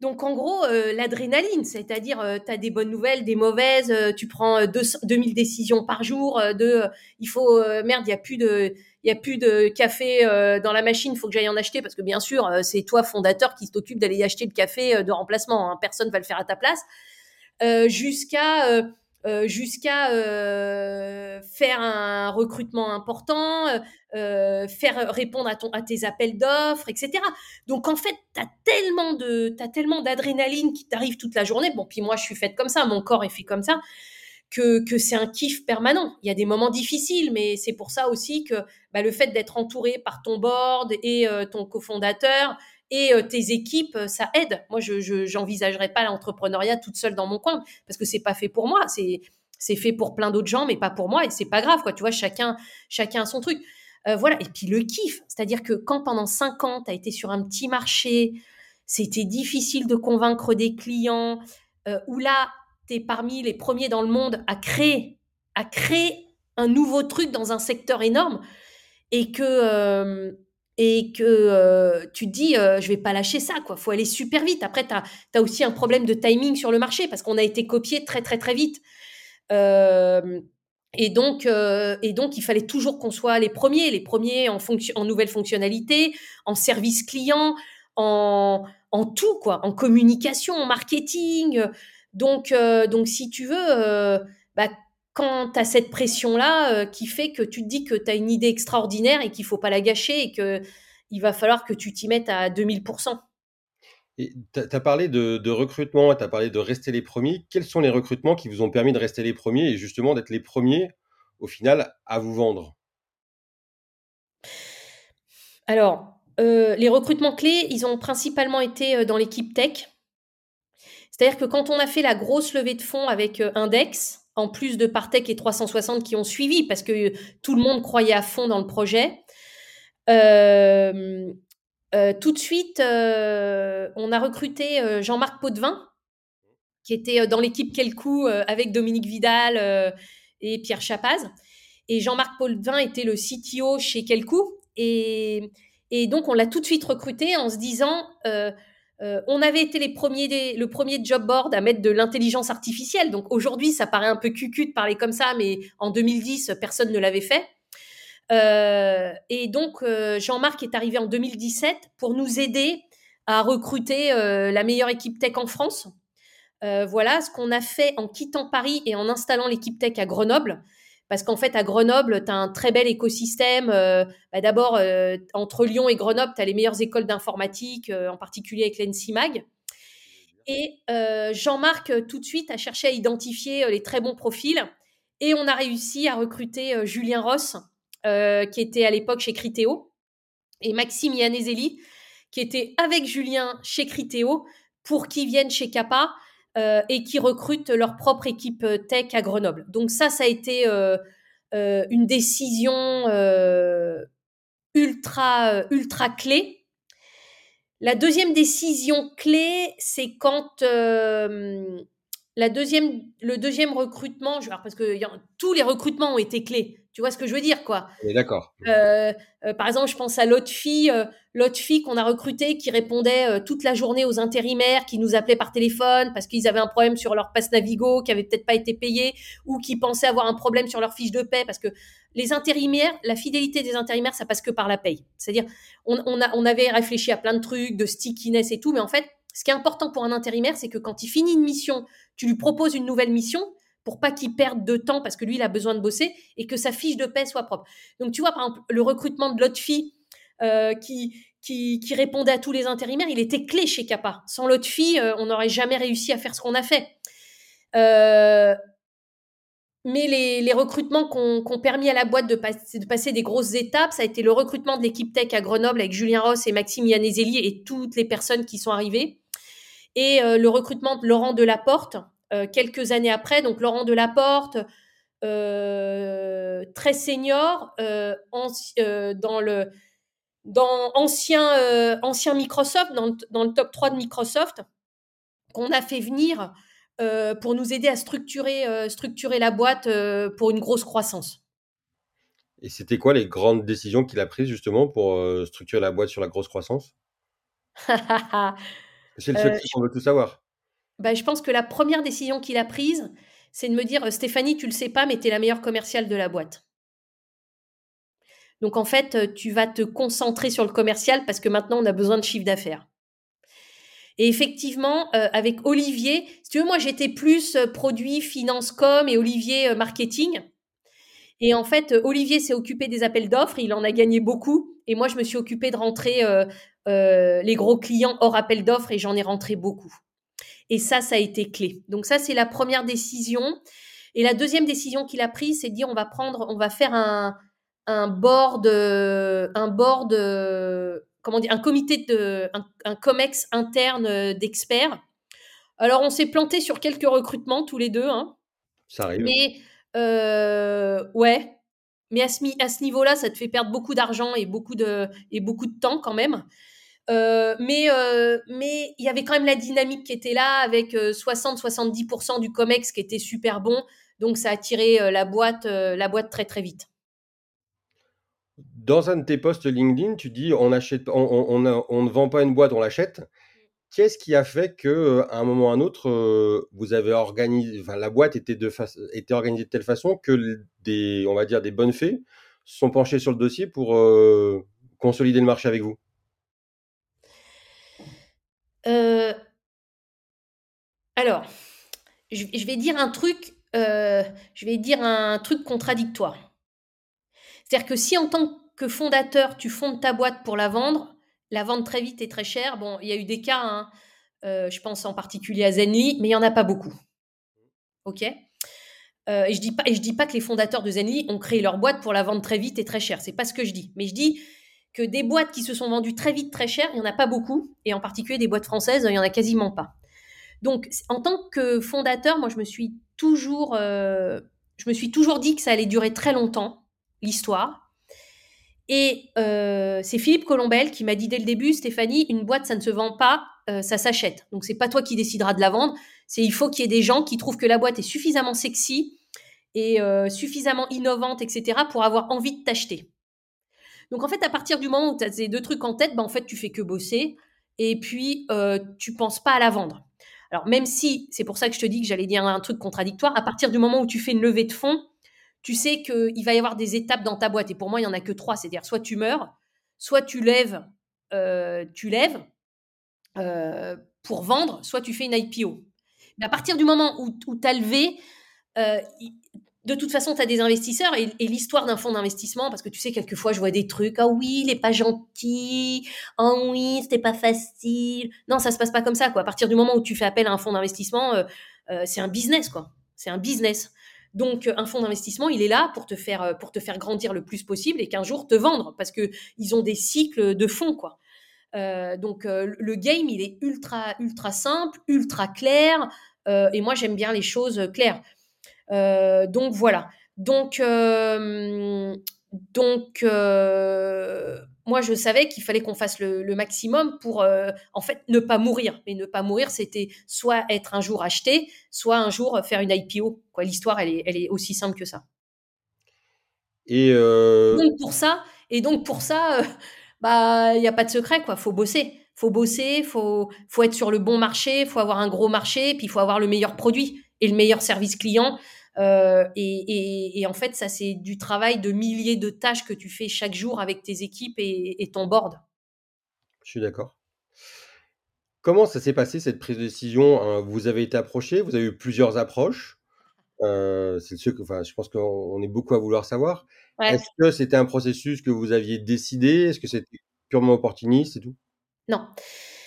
Donc en gros, euh, l'adrénaline, c'est-à-dire euh, tu as des bonnes nouvelles, des mauvaises, euh, tu prends 2000 décisions par jour, de il faut merde, il y a plus de il y a plus de café dans la machine, il faut que j'aille en acheter parce que bien sûr, c'est toi fondateur qui t'occupe d'aller acheter le café de remplacement, hein, personne va le faire à ta place. jusqu'à euh, jusqu'à euh, faire un recrutement important, euh, faire répondre à, tes appels d'offres, etc. Donc en fait, tu as tellement de as tellement d'adrénaline qui t'arrive toute la journée. Bon, puis moi je suis faite comme ça, mon corps est fait comme ça. Que, que c'est un kiff permanent. Il y a des moments difficiles, mais c'est pour ça aussi que bah, le fait d'être entouré par ton board et ton cofondateur, et euh, tes équipes, euh, ça aide. Moi, je n'envisagerais pas l'entrepreneuriat toute seule dans mon coin parce que c'est pas fait pour moi. C'est c'est fait pour plein d'autres gens, mais pas pour moi. Et c'est pas grave, quoi. Tu vois, chacun chacun a son truc. Euh, voilà. Et puis le kiff, c'est-à-dire que quand pendant cinq ans, tu as été sur un petit marché, c'était difficile de convaincre des clients, euh, où là, tu es parmi les premiers dans le monde à créer, à créer un nouveau truc dans un secteur énorme, et que, et que euh, tu te dis euh, je vais pas lâcher ça quoi. Faut aller super vite. Après tu as, aussi un problème de timing sur le marché parce qu'on a été copié très très très vite. Euh, et donc et donc il fallait toujours qu'on soit les premiers les premiers en fonction en nouvelles fonctionnalités en service client en, en tout quoi. En communication en marketing. Donc donc si tu veux bah, quand tu as cette pression-là euh, qui fait que tu te dis que tu as une idée extraordinaire et qu'il faut pas la gâcher et qu'il va falloir que tu t'y mettes à 2000%. Tu as parlé de, recrutement, tu as parlé de rester les premiers. Quels sont les recrutements qui vous ont permis de rester les premiers et justement d'être les premiers au final à vous vendre? Alors, euh, les recrutements clés, ils ont principalement été euh, dans l'équipe tech. C'est-à-dire que quand on a fait la grosse levée de fonds avec Index, en plus de Partech et 360 qui ont suivi, parce que tout le monde croyait à fond dans le projet. Euh, euh, tout de suite, euh, on a recruté Jean-Marc Potvin, qui était dans l'équipe Kelcou avec Dominique Vidal et Pierre Chapaz. Et Jean-Marc Potvin était le CTO chez Kelcou. Et, et donc, on l'a tout de suite recruté en se disant euh, on avait été les premiers le premier job board à mettre de l'intelligence artificielle. Donc aujourd'hui, ça paraît un peu cucu de parler comme ça, mais en 2010, personne ne l'avait fait. Euh, et donc, euh, Jean-Marc est arrivé en 2017 pour nous aider à recruter la meilleure équipe tech en France. voilà ce qu'on a fait en quittant Paris et en installant l'équipe tech à Grenoble. Parce qu'en fait, à Grenoble, tu as un très bel écosystème. Euh, bah, d'abord, euh, entre Lyon et Grenoble, tu as les meilleures écoles d'informatique, euh, en particulier avec l'ENSIMAG. Et Jean-Marc, tout de suite, a cherché à identifier les très bons profils. Et on a réussi à recruter Julien Ross, qui était à l'époque chez Criteo, et Maxime Yanézeli, qui était avec Julien chez Criteo, pour qu'ils viennent chez Kappa euh, et qui recrutent leur propre équipe euh, tech à Grenoble. Donc ça, ça a été euh, une décision ultra, ultra clé. La deuxième décision clé, c'est quand la deuxième, le deuxième recrutement, je, parce que tous les recrutements ont été clés. Tu vois ce que je veux dire, quoi D'accord. Euh, euh, par exemple, je pense à l'autre fille, euh, l'autre fille qu'on a recrutée qui répondait toute la journée aux intérimaires, qui nous appelaient par téléphone parce qu'ils avaient un problème sur leur passe Navigo, qui avait peut-être pas été payé, ou qui pensaient avoir un problème sur leur fiche de paie, parce que les intérimaires, la fidélité des intérimaires, ça passe que par la paye. C'est-à-dire, on, a, on avait réfléchi à plein de trucs, de stickiness et tout, mais en fait, ce qui est important pour un intérimaire, c'est que quand il finit une mission, tu lui proposes une nouvelle mission, pour pas qu'il perde de temps parce que lui, il a besoin de bosser et que sa fiche de paie soit propre. Donc, tu vois, par exemple, le recrutement de l'autre fille euh, qui, qui, répondait à tous les intérimaires, il était clé chez Kappa. Sans l'autre fille, euh, on n'aurait jamais réussi à faire ce qu'on a fait. Euh, mais les, recrutements qui ont permis à la boîte de, de, passer des grosses étapes, ça a été le recrutement de l'équipe tech à Grenoble avec Julien Ross et Maxime Yanézeli et toutes les personnes qui sont arrivées. Et le recrutement de Laurent Delaporte, euh, quelques années après. Donc Laurent Delaporte, euh, très senior, euh, dans le dans ancien, ancien Microsoft, dans le, top 3 de Microsoft, qu'on a fait venir pour nous aider à structurer, structurer la boîte pour une grosse croissance. Et c'était quoi les grandes décisions qu'il a prises justement pour structurer la boîte sur la grosse croissance? *laughs* C'est le secret qu'on veut tout savoir. Bah, je pense que la première décision qu'il a prise, c'est de me dire Stéphanie, tu le sais pas, mais tu es la meilleure commerciale de la boîte. Donc en fait, tu vas te concentrer sur le commercial parce que maintenant, on a besoin de chiffre d'affaires. Et effectivement, avec Olivier, si tu veux, moi j'étais plus produit, finance, com et Olivier marketing. Et en fait, Olivier s'est occupé des appels d'offres, il en a gagné beaucoup. Et moi, je me suis occupée de rentrer les gros clients hors appel d'offres et j'en ai rentré beaucoup. Et ça, ça a été clé. Donc ça, c'est la première décision. Et la deuxième décision qu'il a prise, c'est de dire on va prendre, on va faire un, un board, un board, comment dire, un comité de, un, comex interne d'experts. Alors on s'est planté sur quelques recrutements tous les deux. Hein. Ça arrive. Mais euh, ouais. Mais à ce, à ce niveau-là, ça te fait perdre beaucoup d'argent et beaucoup de et beaucoup de temps quand même. Euh, mais euh, mais il y avait quand même la dynamique qui était là avec 60-70% du Comex qui était super bon. Donc ça a tiré la boîte la boîte très très vite. Dans un de tes posts LinkedIn, tu dis on achète, on, on, ne vend pas une boîte, on l'achète. Qu'est-ce qui a fait que, à un moment ou à un autre, vous avez organisé, la boîte était, de était organisée de telle façon que des, on va dire, des bonnes fées sont penchées sur le dossier pour consolider le marché avec vous? Alors, je, vais dire un truc, je vais dire un truc contradictoire. C'est-à-dire que si en tant que fondateur, tu fondes ta boîte pour la vendre, la vendre très vite et très cher, bon, il y a eu des cas, hein, euh, je pense en particulier à Zenly, mais il n'y en a pas beaucoup. OK? Euh, et je dis pas dis pas que les fondateurs de Zenly ont créé leur boîte pour la vendre très vite et très cher. C'est pas ce que je dis. Mais je dis que des boîtes qui se sont vendues très vite, très cher, il y en a pas beaucoup. Et en particulier des boîtes françaises, il y en a quasiment pas. Donc, en tant que fondateur, moi, je me suis toujours, euh, je me suis toujours dit que ça allait durer très longtemps, l'histoire, et euh, c'est Philippe Colombel qui m'a dit dès le début, Stéphanie, une boîte, ça ne se vend pas, euh, ça s'achète. Donc c'est pas toi qui décideras de la vendre, c'est il faut qu'il y ait des gens qui trouvent que la boîte est suffisamment sexy et suffisamment innovante, etc., pour avoir envie de t'acheter. Donc en fait, à partir du moment où tu as ces deux trucs en tête, ben, en fait, tu fais que bosser et puis tu penses pas à la vendre. Alors même si, c'est pour ça que je te dis que j'allais dire un truc contradictoire, à partir du moment où tu fais une levée de fonds, tu sais qu'il va y avoir des étapes dans ta boîte. Et pour moi, il n'y en a que trois. C'est-à-dire, soit tu meurs, soit tu lèves, euh, tu lèves euh, pour vendre, soit tu fais une IPO. Mais à partir du moment où, tu as levé, euh, de toute façon, tu as des investisseurs et, l'histoire d'un fonds d'investissement, parce que tu sais, quelquefois, je vois des trucs, ah oui, il n'est pas gentil, ah oui, c'était pas facile. Non, ça se passe pas comme ça, quoi. À partir du moment où tu fais appel à un fonds d'investissement, c'est un business, quoi. C'est un business. Donc, un fonds d'investissement, il est là pour te faire, euh, pour te faire grandir le plus possible et qu'un jour te vendre parce que ils ont des cycles de fonds, quoi. Euh, donc, euh, le game, il est ultra, ultra simple, ultra clair. et moi, j'aime bien les choses claires. Donc, voilà. Donc, donc moi, je savais qu'il fallait qu'on fasse le, maximum pour, euh, en fait, ne pas mourir. Mais ne pas mourir, c'était soit être un jour acheté, soit un jour faire une IPO. Quoi, l'histoire, elle est, elle est aussi simple que ça. Et euh, donc pour ça, et donc pour ça, euh, bah, il n'y a pas de secret, quoi. Faut bosser, faut bosser, faut, faut être sur le bon marché, faut avoir un gros marché, puis il faut avoir le meilleur produit et le meilleur service client. Euh, et, en fait, ça, c'est du travail de milliers de tâches que tu fais chaque jour avec tes équipes et, ton board. Je suis d'accord. Comment ça s'est passé cette prise de décision hein? Vous avez été approché, vous avez eu plusieurs approches. Euh, c'est ce que, enfin, je pense qu'on est beaucoup à vouloir savoir. Est-ce que c'était un processus que vous aviez décidé? Est-ce que c'était purement opportuniste et tout? Non.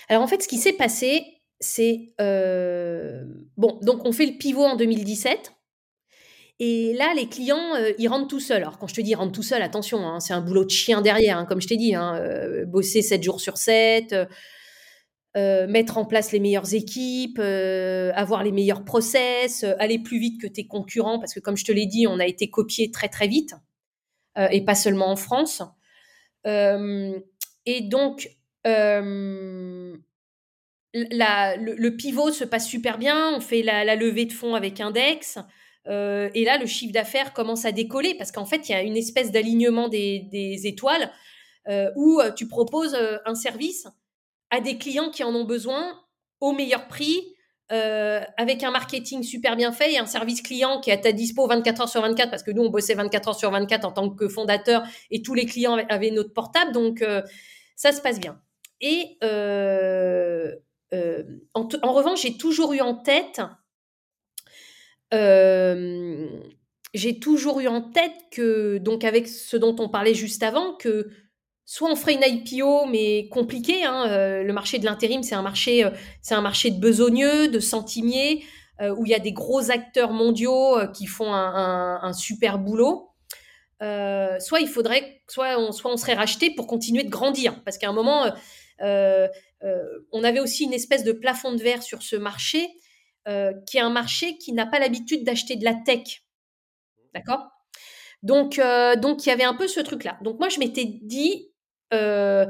Alors en fait, ce qui s'est passé, c'est euh, bon. Donc on fait le pivot en 2017. Et là, les clients, euh, ils rentrent tout seuls. Alors, quand je te dis rentrent tout seuls, attention, hein, c'est un boulot de chien derrière, hein, comme je t'ai dit. Hein, euh, bosser 7 jours sur 7, euh, mettre en place les meilleures équipes, avoir les meilleurs process, aller plus vite que tes concurrents, parce que comme je te l'ai dit, on a été copié très très vite, et pas seulement en France. et donc, le, pivot se passe super bien, on fait la, levée de fonds avec Index, euh, et là, le chiffre d'affaires commence à décoller parce qu'en fait, il y a une espèce d'alignement des, étoiles euh, où euh, tu proposes un service à des clients qui en ont besoin au meilleur prix, avec un marketing super bien fait et un service client qui est à ta dispo 24 heures sur 24 parce que nous, on bossait 24 heures sur 24 en tant que fondateur et tous les clients avaient notre portable. Donc, ça se passe bien. Et en, en, revanche, j'ai toujours eu en tête j'ai toujours eu en tête que, donc avec ce dont on parlait juste avant, que soit on ferait une IPO, mais compliqué. Hein, le marché de l'intérim, c'est un marché, c'est un marché de besogneux, de centimiers, où il y a des gros acteurs mondiaux qui font un, super boulot. soit il faudrait, on, soit on serait racheté pour continuer de grandir, parce qu'à un moment, on avait aussi une espèce de plafond de verre sur ce marché euh, qui est un marché qui n'a pas l'habitude d'acheter de la tech. D'accord? Donc, euh, donc, il y avait un peu ce truc-là. Donc, moi, je m'étais dit euh,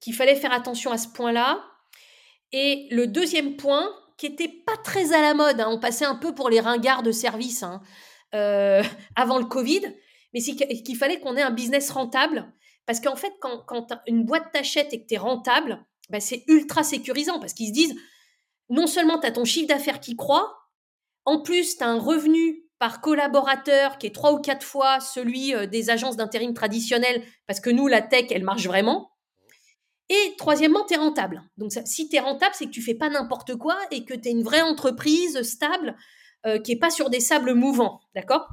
qu'il fallait faire attention à ce point-là. Et le deuxième point, qui était pas très à la mode, hein, on passait un peu pour les ringards de service hein, *laughs* avant le Covid, mais c'est qu'il fallait qu'on ait un business rentable. Parce qu'en fait, quand, une boîte t'achète et que tu es rentable, bah, c'est ultra sécurisant parce qu'ils se disent, non seulement tu as ton chiffre d'affaires qui croît, en plus tu as un revenu par collaborateur qui est trois ou quatre fois celui euh, des agences d'intérim traditionnelles, parce que nous, la tech, elle marche vraiment. Et troisièmement, tu es rentable. Donc si tu es rentable, c'est que tu fais pas n'importe quoi et que tu une vraie entreprise stable euh, qui est pas sur des sables mouvants. D'accord?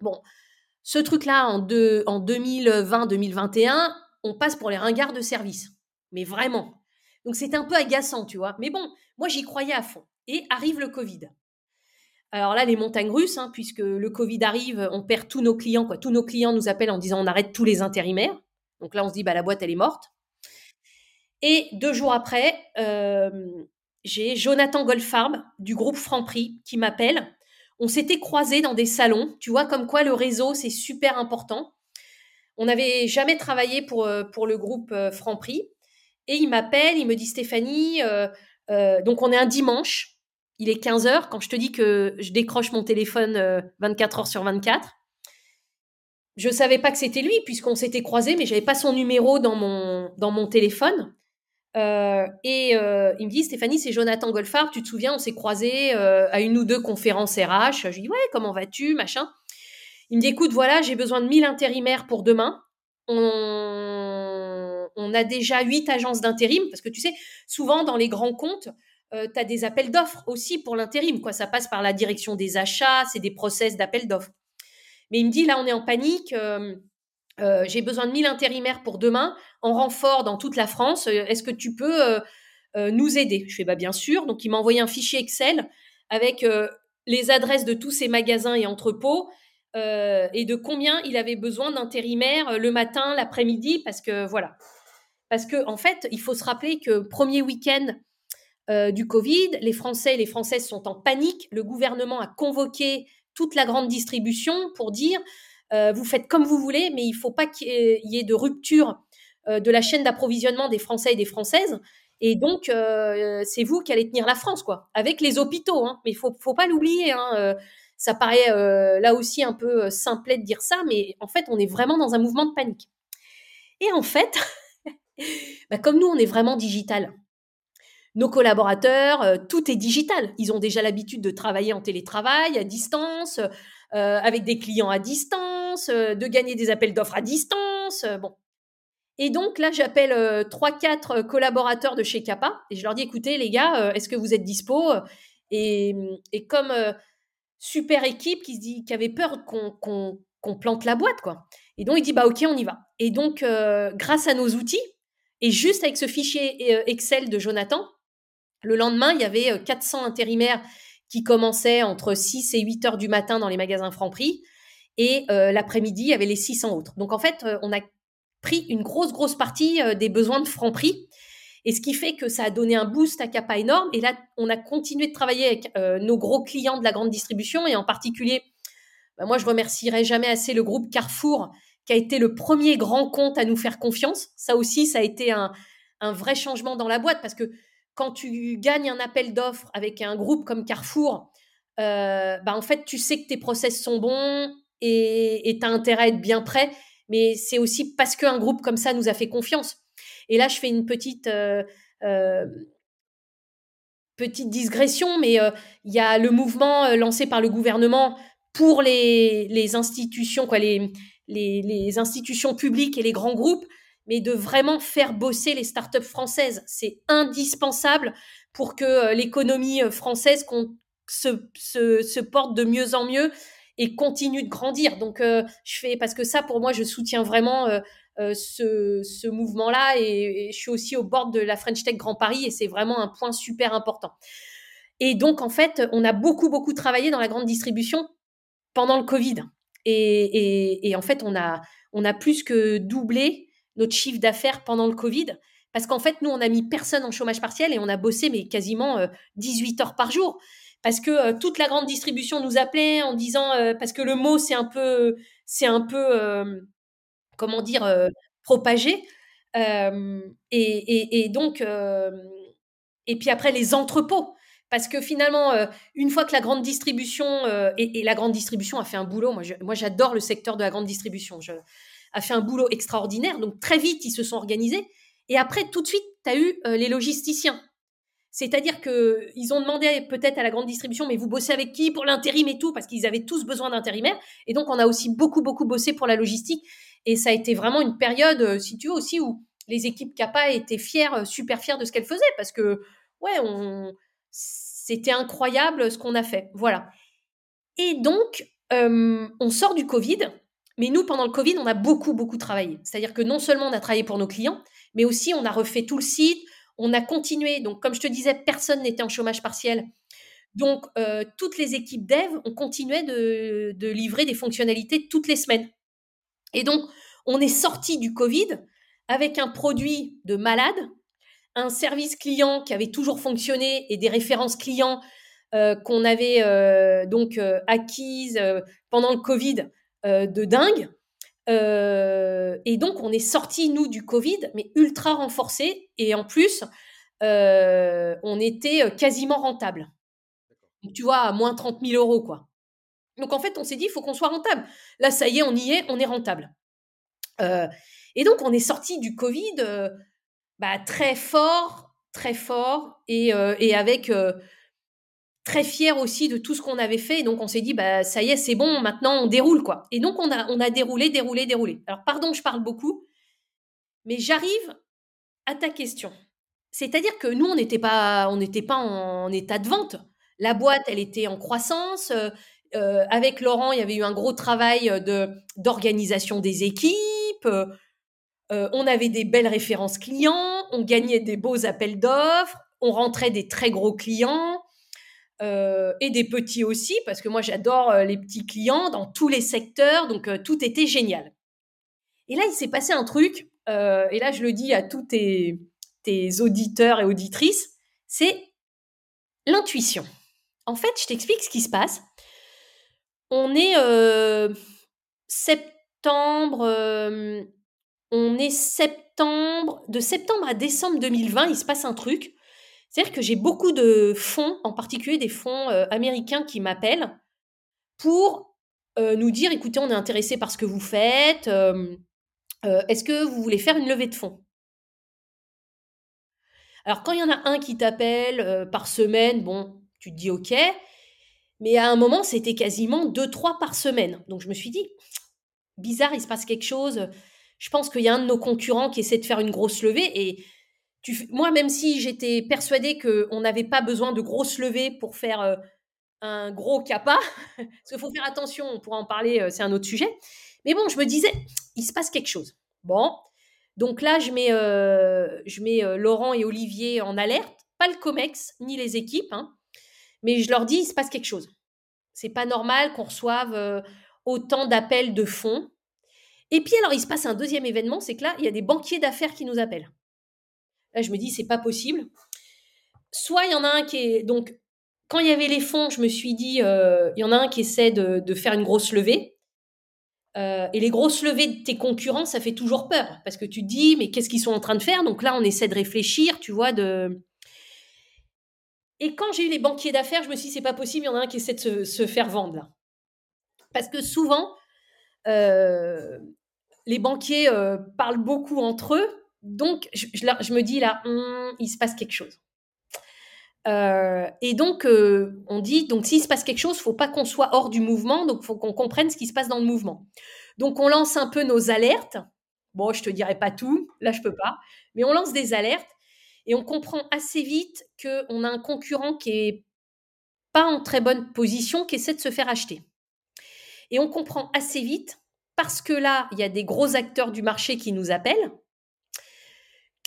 Bon, ce truc-là, en, en 2020-2021, on passe pour les ringards de service. Mais vraiment. Donc c'était un peu agaçant, tu vois. Mais bon, moi j'y croyais à fond. Et arrive le Covid. Alors là, les montagnes russes, hein, puisque le Covid arrive, on perd tous nos clients. Quoi. Tous nos clients nous appellent en disant on arrête tous les intérimaires. Donc là, on se dit bah, la boîte, elle est morte. Et deux jours après, euh, j'ai Jonathan Goldfarb du groupe Franprix qui m'appelle. On s'était croisés dans des salons. Tu vois, comme quoi le réseau, c'est super important. On n'avait jamais travaillé pour, euh, le groupe euh, Franprix. Et il m'appelle, il me dit Stéphanie, euh, donc on est un dimanche, il est 15h, quand je te dis que je décroche mon téléphone 24 euh, heures sur 24. Je ne savais pas que c'était lui, puisqu'on s'était croisés, mais je n'avais pas son numéro dans mon, dans mon téléphone. Et il me dit Stéphanie, c'est Jonathan Golfard, tu te souviens, on s'est croisés à une ou deux conférences RH. Je lui dis Ouais, comment vas-tu Machin. Il me dit Écoute, voilà, j'ai besoin de 1000 intérimaires pour demain. On a déjà huit agences d'intérim, parce que tu sais, souvent dans les grands comptes, euh, tu as des appels d'offres aussi pour l'intérim. Quoi. Ça passe par la direction des achats, c'est des process d'appels d'offres. Mais il me dit, là, on est en panique. Euh, euh, j'ai besoin de 1000 intérimaires pour demain, en renfort dans toute la France. Est-ce que tu peux nous aider? Je fais bah, bien sûr. Donc, il m'a envoyé un fichier Excel avec les adresses de tous ces magasins et entrepôts et de combien il avait besoin d'intérimaires le matin, l'après-midi, parce que voilà. Parce qu'en en fait, il faut se rappeler que premier week-end euh, du Covid, les Français et les Françaises sont en panique. Le gouvernement a convoqué toute la grande distribution pour dire euh, vous faites comme vous voulez, mais il ne faut pas qu'il y ait de rupture euh, de la chaîne d'approvisionnement des Français et des Françaises. Et donc, c'est vous qui allez tenir la France, quoi, avec les hôpitaux. Hein. Mais il faut, faut pas l'oublier. Hein. ça paraît là aussi un peu simplet de dire ça, mais en fait, on est vraiment dans un mouvement de panique. Et en fait, *laughs* bah, comme nous, on est vraiment digital. Nos collaborateurs, euh, tout est digital. Ils ont déjà l'habitude de travailler en télétravail, à distance, euh, avec des clients à distance, euh, de gagner des appels d'offres à distance. bon. Et donc là, j'appelle trois, quatre collaborateurs de chez Kappa et je leur dis écoutez, les gars, est-ce que vous êtes dispo et, comme super équipe qui, se dit, qui avait peur qu'on plante la boîte, quoi. Et donc, il dit bah ok, on y va. Et donc, grâce à nos outils, et juste avec ce fichier euh, Excel de Jonathan, le lendemain, il y avait 400 euh, intérimaires qui commençaient entre 6 et 8 heures du matin dans les magasins Franprix. Et euh, l'après-midi, il y avait les 600 autres. Donc en fait, on a pris une grosse, grosse partie des besoins de Franprix. Et ce qui fait que ça a donné un boost à Kappa énorme. Et là, on a continué de travailler avec nos gros clients de la grande distribution. Et en particulier, bah, moi, je remercierai jamais assez le groupe Carrefour qui a été le premier grand compte à nous faire confiance. Ça aussi, ça a été un, un vrai changement dans la boîte parce que quand tu gagnes un appel d'offres avec un groupe comme Carrefour, bah en fait, tu sais que tes process sont bons et tu as intérêt à être bien prêt. Mais c'est aussi parce qu'un groupe comme ça nous a fait confiance. Et là, je fais une petite, petite digression, mais il y a le mouvement lancé par le gouvernement pour les, les institutions, quoi, les, les, institutions publiques et les grands groupes, mais de vraiment faire bosser les startups françaises. C'est indispensable pour que l'économie française se, se, se, porte de mieux en mieux et continue de grandir. Donc, je fais parce que ça, pour moi, je soutiens vraiment ce, ce mouvement-là et, et, je suis aussi au bord de la French Tech Grand Paris et c'est vraiment un point super important. Et donc, en fait, on a beaucoup, beaucoup travaillé dans la grande distribution pendant le Covid. Et, en fait, on a, on a plus que doublé notre chiffre d'affaires pendant le Covid. Parce qu'en fait, nous, on a mis personne en chômage partiel et on a bossé mais quasiment 18 euh, heures par jour. Parce que euh, toute la grande distribution nous appelait en disant, euh, parce que le mot, c'est un peu, peu, comment dire, propagé. Et, donc, et puis après, les entrepôts. Parce que finalement, euh, une fois que la grande distribution, euh, et, la grande distribution a fait un boulot, moi, j'adore le secteur de la grande distribution, je, a fait un boulot extraordinaire, donc très vite, ils se sont organisés. Et après, tout de suite, tu as eu euh, les logisticiens. C'est-à-dire qu'ils ont demandé peut-être à la grande distribution, mais vous bossez avec qui pour l'intérim et tout, parce qu'ils avaient tous besoin d'intérimaires. Et donc, on a aussi beaucoup, beaucoup bossé pour la logistique. Et ça a été vraiment une période, si tu veux, aussi où les équipes CAPA étaient fières, super fières de ce qu'elles faisaient, parce que, ouais, c'était incroyable ce qu'on a fait. Voilà. Et donc, on sort du Covid, mais nous, pendant le Covid, on a beaucoup, beaucoup travaillé. C'est-à-dire que non seulement on a travaillé pour nos clients, mais aussi on a refait tout le site, on a continué. Donc, comme je te disais, personne n'était en chômage partiel. Donc, toutes les équipes dev ont continué de, livrer des fonctionnalités toutes les semaines. Et donc, on est sorti du Covid avec un produit de malade, un service client qui avait toujours fonctionné et des références clients euh, qu'on avait euh, donc euh, acquises pendant le Covid de dingue. Et donc, on est sorti, nous, du Covid, mais ultra renforcé. Et en plus, on était quasiment rentable. Donc, tu vois, à moins 30 000 euros, quoi. Donc, en fait, on s'est dit, il faut qu'on soit rentable. Là, ça y est, on y est, on est rentable. et donc, on est sorti du Covid bah, très fort, très fort, et, euh, et avec euh, très fier aussi de tout ce qu'on avait fait. Donc on s'est dit, bah ça y est, c'est bon, maintenant on déroule quoi. Et donc on a, on a déroulé, déroulé, déroulé. Alors pardon, je parle beaucoup, mais j'arrive à ta question. C'est-à-dire que nous, on n'était pas, pas en état de vente. La boîte, elle était en croissance. Euh, avec Laurent, il y avait eu un gros travail de d'organisation des équipes. Euh, on avait des belles références clients, on gagnait des beaux appels d'offres, on rentrait des très gros clients euh, et des petits aussi, parce que moi j'adore euh, les petits clients dans tous les secteurs, donc tout était génial. Et là, il s'est passé un truc, et là je le dis à tous tes, tes auditeurs et auditrices, c'est l'intuition. En fait, je t'explique ce qui se passe. On est septembre on est septembre, de septembre à décembre 2020, il se passe un truc. C'est-à-dire que j'ai beaucoup de fonds, en particulier des fonds euh, américains qui m'appellent pour euh, nous dire, écoutez, on est intéressé par ce que vous faites. Euh, est-ce que vous voulez faire une levée de fonds? Alors quand il y en a un qui t'appelle par semaine, bon, tu te dis OK. Mais à un moment, c'était quasiment deux, trois par semaine. Donc je me suis dit, bizarre, il se passe quelque chose je pense qu'il y a un de nos concurrents qui essaie de faire une grosse levée et moi, même si j'étais persuadée qu'on n'avait pas besoin de grosses levées pour faire euh, un gros capa, *laughs* parce qu'il faut faire attention, on pourra en parler, euh, c'est un autre sujet. Mais bon, je me disais, il se passe quelque chose. Bon, donc là, je mets, euh, je mets Laurent et Olivier en alerte, pas le COMEX ni les équipes, hein, mais je leur dis, il se passe quelque chose. C'est pas normal qu'on reçoive autant d'appels de fonds. Et puis alors, il se passe un deuxième événement, c'est que là, il y a des banquiers d'affaires qui nous appellent. Là, je me dis, c'est pas possible. Soit il y en a un qui est... Donc, quand il y avait les fonds, je me suis dit, euh, il y en a un qui essaie de, faire une grosse levée. Euh, et les grosses levées de tes concurrents, ça fait toujours peur parce que tu te dis, mais qu'est-ce qu'ils sont en train de faire? Donc là, on essaie de réfléchir, tu vois, de. Et quand j'ai eu les banquiers d'affaires, je me suis dit, c'est pas possible, il y en a un qui essaie de se, faire vendre là. Parce que souvent, euh, les banquiers parlent beaucoup entre eux, donc je, me dis là, hum, il se passe quelque chose. Euh, et donc, euh, on dit, donc s'il se passe quelque chose, faut pas qu'on soit hors du mouvement, donc faut qu'on comprenne ce qui se passe dans le mouvement. Donc, on lance un peu nos alertes. Bon, je te dirai pas tout, là je peux pas, mais on lance des alertes et on comprend assez vite qu'on a un concurrent qui est pas en très bonne position, qui essaie de se faire acheter. Et on comprend assez vite, parce que là, il y a des gros acteurs du marché qui nous appellent,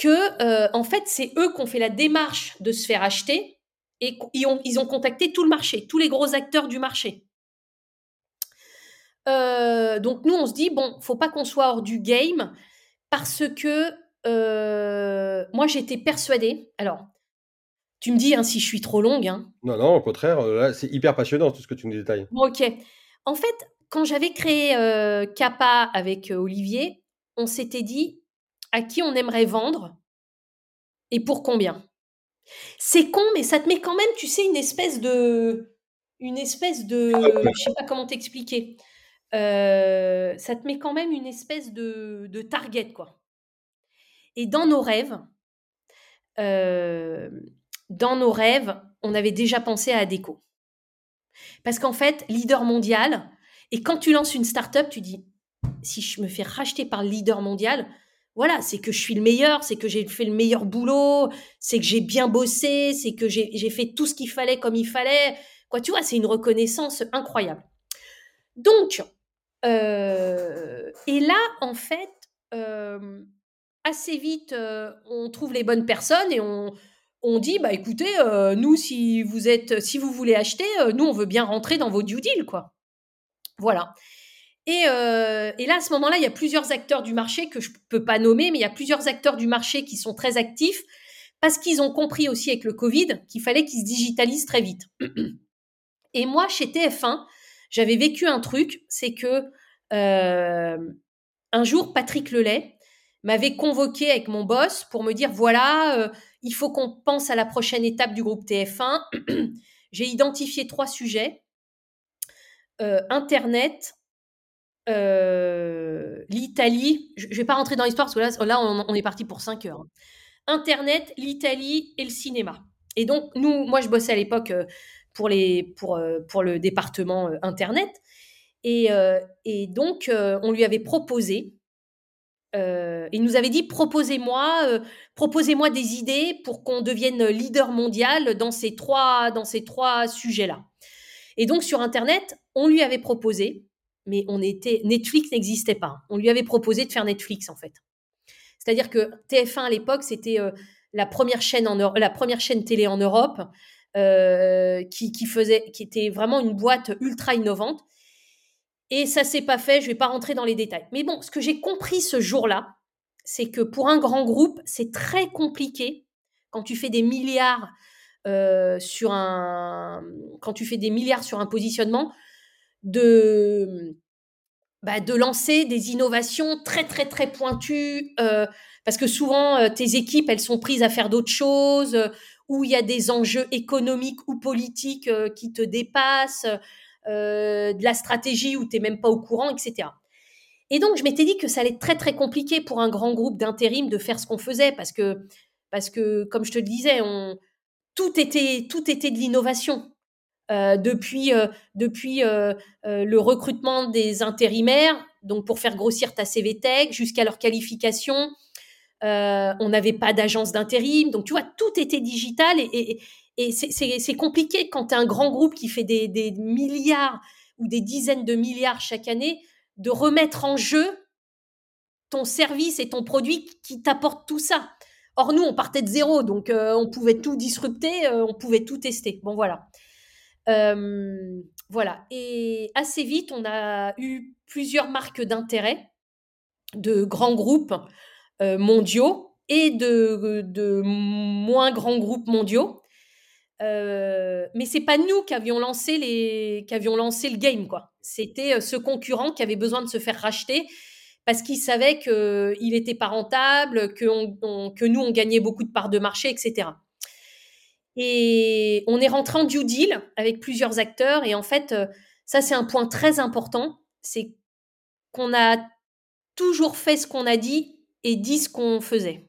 que euh, en fait c'est eux qui ont fait la démarche de se faire acheter et ils ont, ils ont contacté tout le marché, tous les gros acteurs du marché. Euh, donc nous on se dit bon, faut pas qu'on soit hors du game parce que euh, moi j'étais persuadée. Alors tu me dis hein, si je suis trop longue. Hein. Non non au contraire, c'est hyper passionnant tout ce que tu nous détailles. ok. En fait quand j'avais créé Kappa avec Olivier, on s'était dit à qui on aimerait vendre et pour combien. C'est con, mais ça te met quand même, tu sais, une espèce de. Une espèce de. Je sais pas comment t'expliquer. Euh, ça te met quand même une espèce de, de target, quoi. Et dans nos rêves, euh, dans nos rêves, on avait déjà pensé à Adéco. Parce qu'en fait, leader mondial, et quand tu lances une start-up, tu dis si je me fais racheter par le leader mondial, voilà, c'est que je suis le meilleur, c'est que j'ai fait le meilleur boulot, c'est que j'ai bien bossé, c'est que j'ai fait tout ce qu'il fallait comme il fallait. Quoi, tu vois, c'est une reconnaissance incroyable. Donc, euh, et là, en fait, euh, assez vite, euh, on trouve les bonnes personnes et on, on dit, bah écoutez, nous, si vous êtes, si vous voulez acheter, nous, on veut bien rentrer dans vos due deals, quoi. Voilà. Euh, et, là, à ce moment-là, il y a plusieurs acteurs du marché que je ne peux pas nommer, mais il y a plusieurs acteurs du marché qui sont très actifs parce qu'ils ont compris aussi avec le Covid qu'il fallait qu'ils se digitalisent très vite. *clears throat* Et moi, chez TF1, j'avais vécu un truc, c'est que euh, un jour, Patrick Lelay m'avait convoqué avec mon boss pour me dire voilà, euh, il faut qu'on pense à la prochaine étape du groupe TF1. *clears throat* J'ai identifié trois sujets Internet, euh, l'Italie, je ne vais pas rentrer dans l'histoire parce que là, là on, est parti pour 5 heures. Internet, l'Italie et le cinéma. Et donc, nous, moi, je bossais à l'époque euh, pour, pour, euh, pour le département Internet. Et, et donc, on lui avait proposé, il nous avait dit proposez-moi proposez-moi des idées pour qu'on devienne leader mondial dans ces trois, dans ces trois sujets-là. Et donc, sur Internet, on lui avait proposé mais on était Netflix n'existait pas. On lui avait proposé de faire Netflix en fait. C'est-à-dire que TF1 à l'époque c'était euh, la première chaîne en la première chaîne télé en Europe euh, qui, faisait qui était vraiment une boîte ultra innovante. Et ça s'est pas fait. Je vais pas rentrer dans les détails. Mais bon, ce que j'ai compris ce jour-là, c'est que pour un grand groupe, c'est très compliqué quand tu fais des milliards euh, sur un quand tu fais des milliards sur un positionnement de, bah, de lancer des innovations très, très, très pointues, euh, parce que souvent, euh, tes équipes, elles sont prises à faire d'autres choses, euh, où il y a des enjeux économiques ou politiques qui te dépassent, de la stratégie où tu n'es même pas au courant, etc. Et donc, je m'étais dit que ça allait être très, très compliqué pour un grand groupe d'intérim de faire ce qu'on faisait, parce que, parce que, comme je te le disais, on, tout, était, tout était de l'innovation. Euh, depuis, euh, euh, le recrutement des intérimaires, donc pour faire grossir ta CVTech, jusqu'à leur qualification. on n'avait pas d'agence d'intérim. Donc, tu vois, tout était digital et, c'est compliqué quand tu as un grand groupe qui fait des, milliards ou des dizaines de milliards chaque année de remettre en jeu ton service et ton produit qui t'apporte tout ça. Or, nous, on partait de zéro, donc on pouvait tout disrupter, on pouvait tout tester. Bon, voilà voilà. Et assez vite, on a eu plusieurs marques d'intérêt de grands groupes mondiaux et de, moins grands groupes mondiaux Euh, mais c'est pas nous qui avions lancé les, qui avions lancé le game quoi. C'était ce concurrent qui avait besoin de se faire racheter parce qu'il savait qu'il n'était pas rentable, que, que nous on gagnait beaucoup de parts de marché, etc. Et on est rentré en due deal avec plusieurs acteurs. Et en fait, ça, c'est un point très important. C'est qu'on a toujours fait ce qu'on a dit et dit ce qu'on faisait.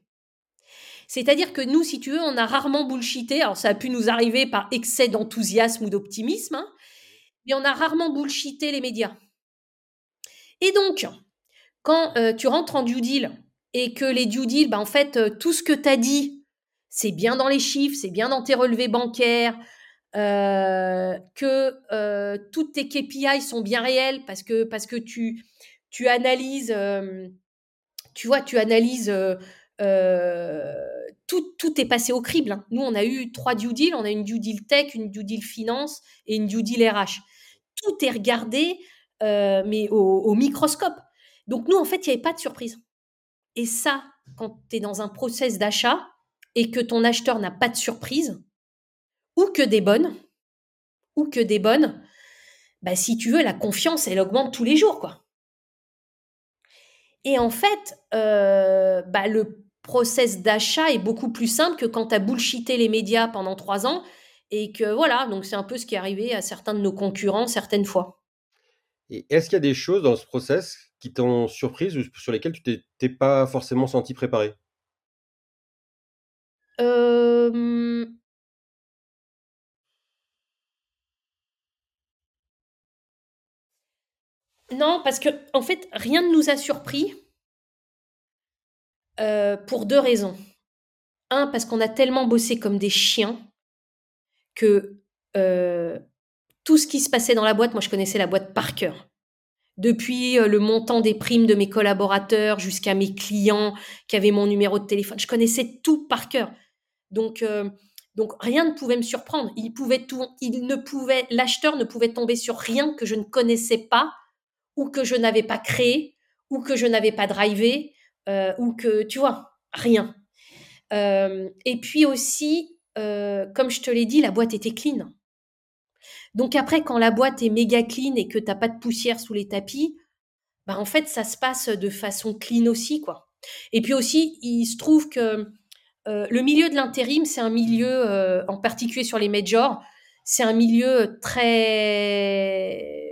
C'est-à-dire que nous, si tu veux, on a rarement bullshité. Alors, ça a pu nous arriver par excès d'enthousiasme ou d'optimisme, hein, mais on a rarement bullshité les médias. Et donc, quand euh, tu rentres en due deal et que les due deal, bah, en fait, euh, tout ce que tu as dit, c'est bien dans les chiffres, c'est bien dans tes relevés bancaires, euh, que euh, toutes tes KPI sont bien réelles parce que, parce que tu, tu analyses, euh, tu vois, tu analyses, tout, tout est passé au crible. Hein. Nous, on a eu trois due deals, on a une due deal tech, une due deal finance et une due deal RH. Tout est regardé, mais au, au, microscope. Donc nous, en fait, il n'y avait pas de surprise. Et ça, quand tu es dans un process d'achat, et que ton acheteur n'a pas de surprise, ou que des bonnes, ou que des bonnes, bah, si tu veux, la confiance, elle augmente tous les jours, quoi. Et en fait, euh, bah, le process d'achat est beaucoup plus simple que quand tu as bullshité les médias pendant trois ans et que voilà, donc c'est un peu ce qui est arrivé à certains de nos concurrents certaines fois. Et est-ce qu'il y a des choses dans ce process qui t'ont surprise ou sur lesquelles tu t'es pas forcément senti préparé? Non, parce que en fait, rien ne nous a surpris pour deux raisons. Un, parce qu'on a tellement bossé comme des chiens que tout ce qui se passait dans la boîte, moi je connaissais la boîte par cœur. Depuis le montant des primes de mes collaborateurs jusqu'à mes clients qui avaient mon numéro de téléphone, je connaissais tout par cœur. Donc, euh, donc rien ne pouvait me surprendre. Il pouvait tout, il ne pouvait, l'acheteur ne pouvait tomber sur rien que je ne connaissais pas ou que je n'avais pas créé ou que je n'avais pas drivé euh, ou que tu vois rien. Euh, et puis aussi, comme je te l'ai dit, la boîte était clean. Donc après, quand la boîte est méga clean et que tu n'as pas de poussière sous les tapis, bah en fait, ça se passe de façon clean aussi, quoi. Et puis aussi, il se trouve que euh, le milieu de l'intérim, c'est un milieu, euh, en particulier sur les majors, c'est un milieu très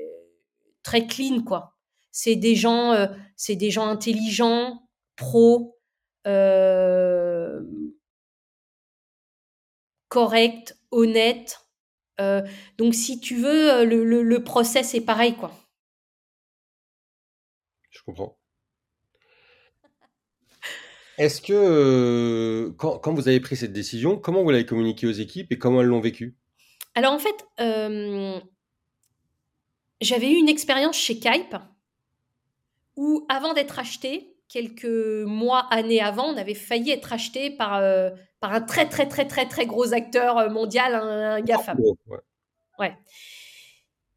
très clean quoi. C'est des gens, euh, c'est des gens intelligents, pros, corrects, honnêtes. donc si tu veux, le, le, le process est pareil quoi. Je comprends. Est-ce que, euh, quand, vous avez pris cette décision, comment vous l'avez communiqué aux équipes et comment elles l'ont vécu? Alors en fait, euh, j'avais eu une expérience chez Kype où avant d'être acheté, quelques mois, années avant, on avait failli être acheté par, euh, par un très très très très très gros acteur mondial, un, GAFAM. ouais. ouais.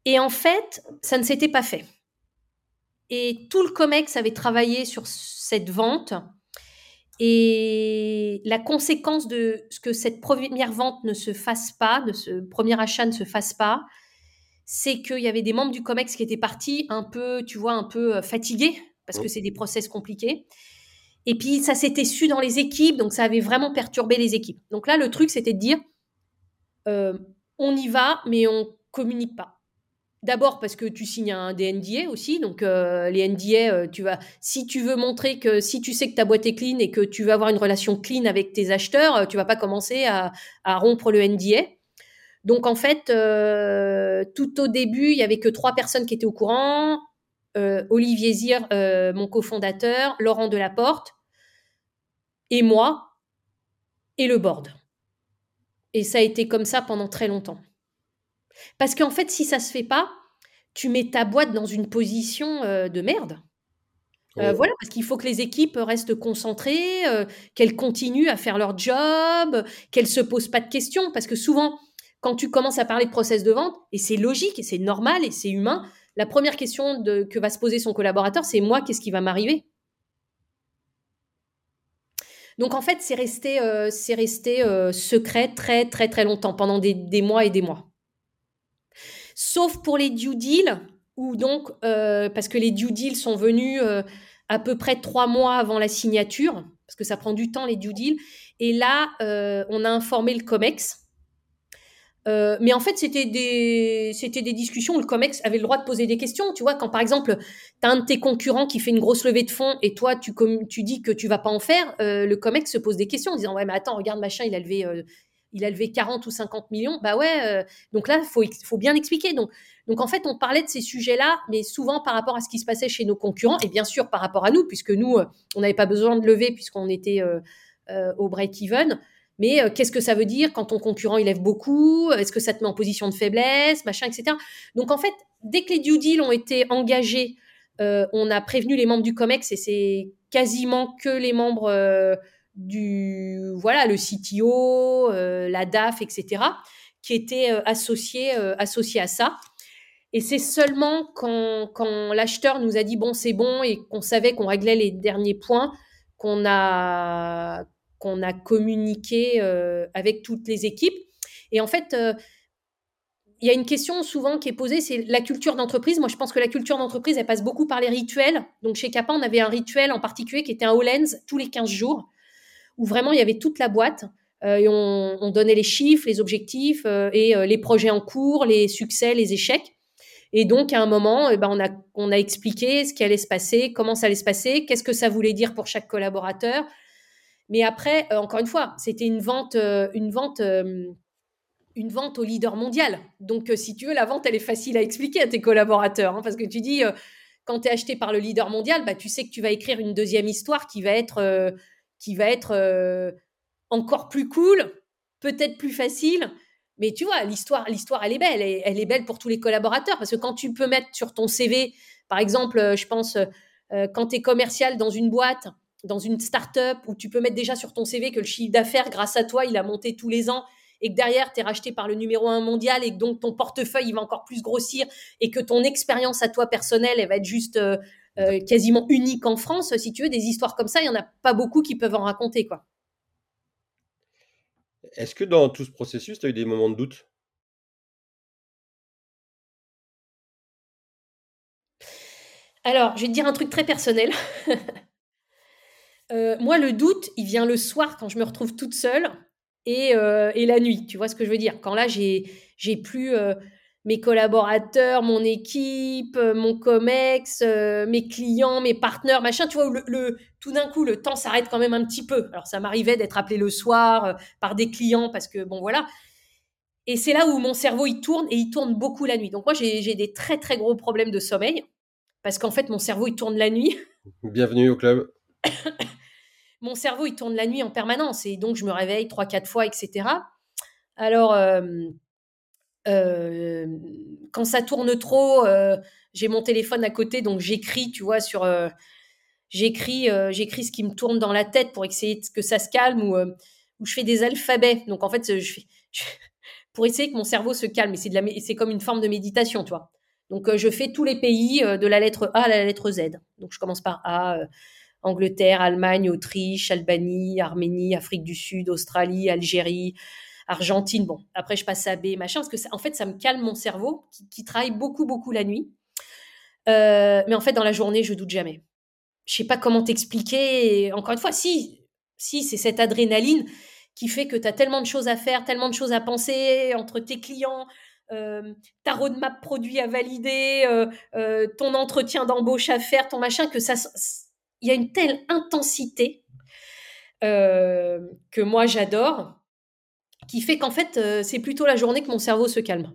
Et en fait, ça ne s'était pas fait. Et tout le COMEX avait travaillé sur cette vente et la conséquence de ce que cette première vente ne se fasse pas, de ce premier achat ne se fasse pas, c'est qu'il y avait des membres du COMEX qui étaient partis un peu, tu vois, un peu euh, fatigués, parce que c'est des process compliqués. Et puis, ça s'était su dans les équipes, donc ça avait vraiment perturbé les équipes. Donc là, le truc, c'était de dire, euh, on y va, mais on communique pas. D'abord parce que tu signes un des NDA aussi, donc euh, les NDA, euh, tu vas, si tu veux montrer que si tu sais que ta boîte est clean et que tu veux avoir une relation clean avec tes acheteurs, euh, tu vas pas commencer à, rompre le NDA. Donc en fait, tout au début, il y avait que trois personnes qui étaient au courant Olivier Zir, mon cofondateur, Laurent Delaporte et moi et le board. Et ça a été comme ça pendant très longtemps. Parce qu'en fait, si ça se fait pas, tu mets ta boîte dans une position euh, de merde. Euh, voilà, parce qu'il faut que les équipes restent concentrées, euh, qu'elles continuent à faire leur job, qu'elles se posent pas de questions, parce que souvent, quand tu commences à parler de process de vente, et c'est logique, et c'est normal, et c'est humain, la première question que va se poser son collaborateur, c'est moi, qu'est-ce qui va m'arriver? Donc en fait, c'est resté, resté secret très très très longtemps, pendant des, des, mois et des mois. Sauf pour les due deals, où donc, parce que les due deals sont venus à peu près trois mois avant la signature, parce que ça prend du temps les due deals. Et là, on a informé le COMEX euh, mais en fait, c'était des, c'était des discussions où le COMEX avait le droit de poser des questions. Tu vois, quand par exemple, tu as un de tes concurrents qui fait une grosse levée de fonds et toi, tu, tu dis que tu vas pas en faire, euh, le COMEX se pose des questions en disant Ouais, mais attends, regarde, machin, il a levé, euh, il a levé 40 ou 50 millions. Bah ouais, donc là, il faut, bien expliquer. Donc, en fait, on parlait de ces sujets-là, mais souvent par rapport à ce qui se passait chez nos concurrents et bien sûr par rapport à nous, puisque nous, on n'avait pas besoin de lever puisqu'on était au break-even. Mais euh, qu'est-ce que ça veut dire quand ton concurrent il lève beaucoup? Est-ce que ça te met en position de faiblesse, machin, etc. Donc en fait, dès que les due deals ont été engagés, euh, on a prévenu les membres du COMEX et c'est quasiment que les membres euh, du voilà le CTO, la DAF, etc. qui étaient associés associés à ça. Et c'est seulement quand, quand l'acheteur nous a dit bon c'est bon et qu'on savait qu'on réglait les derniers points qu'on a a communiqué euh, avec toutes les équipes. Et en fait, euh, il y a une question souvent qui est posée, c'est la culture d'entreprise. Moi, je pense que la culture d'entreprise, elle passe beaucoup par les rituels. Donc, chez Kappa, on avait un rituel en particulier qui était un Hollands tous les 15 jours, où vraiment, il y avait toute la boîte. Euh, et on, donnait les chiffres, les objectifs et les projets en cours, les succès, les échecs. Et donc, à un moment, eh ben, on, a, on a expliqué ce qui allait se passer, comment ça allait se passer, qu'est-ce que ça voulait dire pour chaque collaborateur, mais après, euh, encore une fois, c'était une vente, euh, une vente, euh, une vente au leader mondial. Donc, si tu veux, la vente, elle est facile à expliquer à tes collaborateurs, hein, parce que tu dis, quand tu es acheté par le leader mondial, bah, tu sais que tu vas écrire une deuxième histoire qui va être, qui va être encore plus cool, peut-être plus facile. Mais tu vois, l'histoire, l'histoire, elle est belle. Elle, elle, est belle pour tous les collaborateurs, parce que quand tu peux mettre sur ton CV, par exemple, je pense, quand tu es commercial dans une boîte dans une start-up où tu peux mettre déjà sur ton CV que le chiffre d'affaires, grâce à toi, il a monté tous les ans et que derrière, tu es racheté par le numéro un mondial et que donc ton portefeuille, il va encore plus grossir et que ton expérience à toi personnelle, elle va être juste euh, quasiment unique en France. Si tu veux, des histoires comme ça, il n'y en a pas beaucoup qui peuvent en raconter. quoi. Est-ce que dans tout ce processus, tu as eu des moments de doute? Alors, je vais te dire un truc très personnel. *laughs* Euh, moi, le doute, il vient le soir quand je me retrouve toute seule et, euh, et la nuit. Tu vois ce que je veux dire? Quand là, j'ai, j'ai plus mes collaborateurs, mon équipe, mon COMEX, mes clients, mes partenaires, machin. Tu vois, le, tout d'un coup, le temps s'arrête quand même un petit peu. Alors, ça m'arrivait d'être appelé le soir par des clients parce que, bon, voilà. Et c'est là où mon cerveau, il tourne et il tourne beaucoup la nuit. Donc, moi, j'ai, j'ai des très, très gros problèmes de sommeil parce qu'en fait, mon cerveau, il tourne la nuit. *laughs* Bienvenue au club. mon cerveau, il tourne la nuit en permanence et donc je me réveille trois, quatre fois, etc. Alors, euh, quand ça tourne trop, j'ai mon téléphone à côté, donc j'écris, tu vois, sur. j'écris, ce qui me tourne dans la tête pour essayer que ça se calme ou, je fais des alphabets. Donc, en fait, je fais. *laughs* pour essayer que mon cerveau se calme. Et c'est, comme une forme de méditation, tu. Donc, je fais tous les pays de la lettre A à la lettre Z. Donc, je commence par A, Angleterre, Allemagne, Autriche, Albanie, Arménie, Afrique du Sud, Australie, Algérie, Argentine. Bon, après je passe à B, machin, parce que en fait ça me calme mon cerveau qui, travaille beaucoup beaucoup la nuit. Euh, mais en fait dans la journée je doute jamais. Je sais pas comment t'expliquer. Encore une fois, si si c'est cette adrénaline qui fait que tu as tellement de choses à faire, tellement de choses à penser entre tes clients, euh, ta roadmap produit à valider, euh, ton entretien d'embauche à faire, ton machin, que ça, il y a une telle intensité que moi j'adore, qui fait qu'en fait, euh, c'est plutôt la journée que mon cerveau se calme.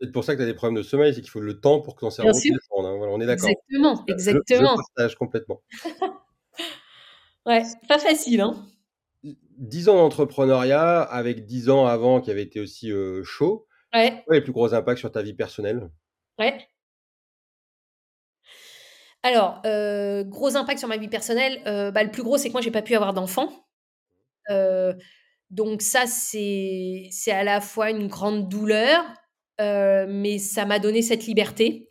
c'est pour ça que tu as des problèmes de sommeil, c'est qu'il faut le temps pour que ton cerveau se défende. Hein. Voilà, on est d'accord. Exactement, exactement. Je, partage complètement. *laughs* ouais, pas facile. Hein 10 ans d'entrepreneuriat avec 10 ans avant qui avait été aussi euh, chaud. Ouais. Quels les plus gros impacts sur ta vie personnelle? Ouais. Alors, euh, gros impact sur ma vie personnelle, euh, bah, le plus gros, c'est que moi, j'ai pas pu avoir d'enfant. Euh, donc ça, c'est à la fois une grande douleur, mais ça m'a donné cette liberté.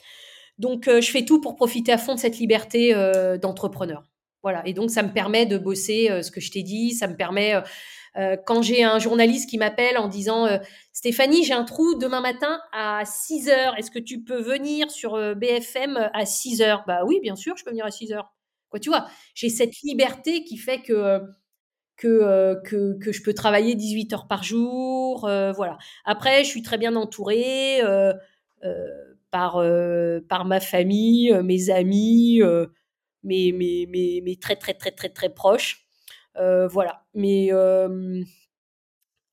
Donc, je fais tout pour profiter à fond de cette liberté, d'entrepreneur. Voilà. Et donc, ça me permet de bosser ce que je t'ai dit. Ça me permet, quand j'ai un journaliste qui m'appelle en disant Stéphanie, j'ai un trou demain matin à 6 heures. Est-ce que tu peux venir sur BFM à 6 heures? Bah oui, bien sûr, je peux venir à 6 heures. Quoi, tu vois, j'ai cette liberté qui fait que que, que, que, je peux travailler 18 heures par jour. voilà. Après, je suis très bien entourée par, par ma famille, mes amis, mes, mes, mes, très, très, très, très, très proches. voilà. Mais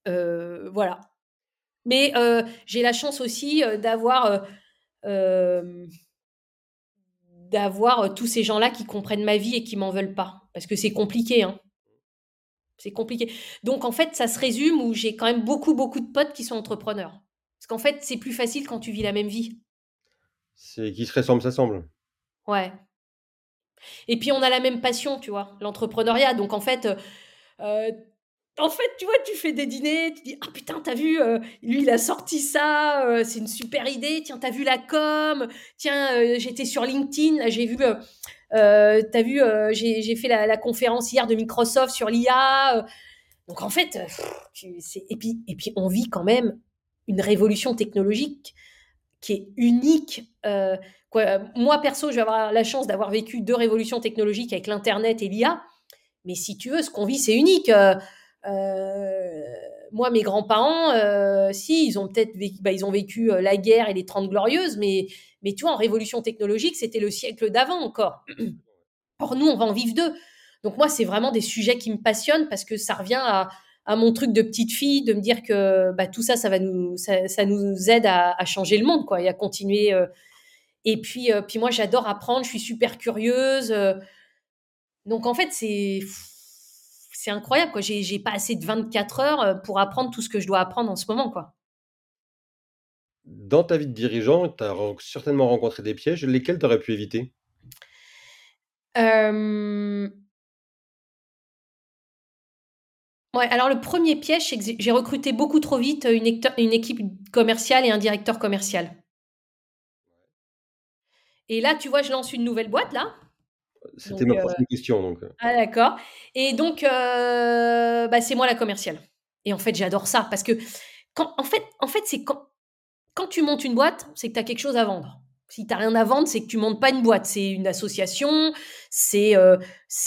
voilà. Mais j'ai la chance aussi d'avoir d'avoir tous ces gens-là qui comprennent ma vie et qui m'en veulent pas. Parce que c'est compliqué, hein. C'est compliqué. Donc, en fait, ça se résume où j'ai quand même beaucoup, beaucoup de potes qui sont entrepreneurs. Parce qu'en fait, c'est plus facile quand tu vis la même vie. C'est qui se ressemble, ça semble. Ouais. Et puis, on a la même passion, tu vois, l'entrepreneuriat. Donc, en fait, euh, en fait, tu vois, tu fais des dîners, tu dis Ah putain, t'as vu, euh, lui, il a sorti ça, euh, c'est une super idée. Tiens, t'as vu la com, tiens, j'étais sur LinkedIn, là, j'ai vu euh, t'as vu, euh, j'ai fait la, conférence hier de Microsoft sur l'IA. Euh. donc en fait, et puis on vit quand même une révolution technologique qui est unique. Moi perso, je vais avoir la chance d'avoir vécu deux révolutions technologiques avec l'internet et l'IA. Mais si tu veux, ce qu'on vit, c'est unique. moi, mes grands-parents, si, ils ont peut-être vécu, bah, ils ont vécu la guerre et les Trente Glorieuses, mais mais tu vois, en révolution technologique, c'était le siècle d'avant encore. *clears throat* Or, nous, on va en vivre deux. Donc, moi, c'est vraiment des sujets qui me passionnent parce que ça revient à, mon truc de petite fille, de me dire que bah, tout ça, ça, va nous, ça, nous aide à, changer le monde quoi, et à continuer. Euh. Et puis, euh, puis moi, j'adore apprendre, je suis super curieuse. Euh. Donc, en fait, c'est c'est incroyable. quoi. J'ai pas assez de 24 heures pour apprendre tout ce que je dois apprendre en ce moment. quoi. Dans ta vie de dirigeant, tu as certainement rencontré des pièges. Lesquels tu aurais pu éviter? Ouais, alors le premier piège, c'est que j'ai recruté beaucoup trop vite une, une équipe commerciale et un directeur commercial. Et là, tu vois, je lance une nouvelle boîte, là. C'était ma prochaine question, donc. Ah d'accord. Et donc, bah, c'est moi la commerciale. Et en fait, j'adore ça parce que quand, en fait, en fait, c'est quand, quand tu montes une boîte, c'est que tu as quelque chose à vendre. Si tu n'as rien à vendre, c'est que tu montes pas une boîte. C'est une association, c'est euh,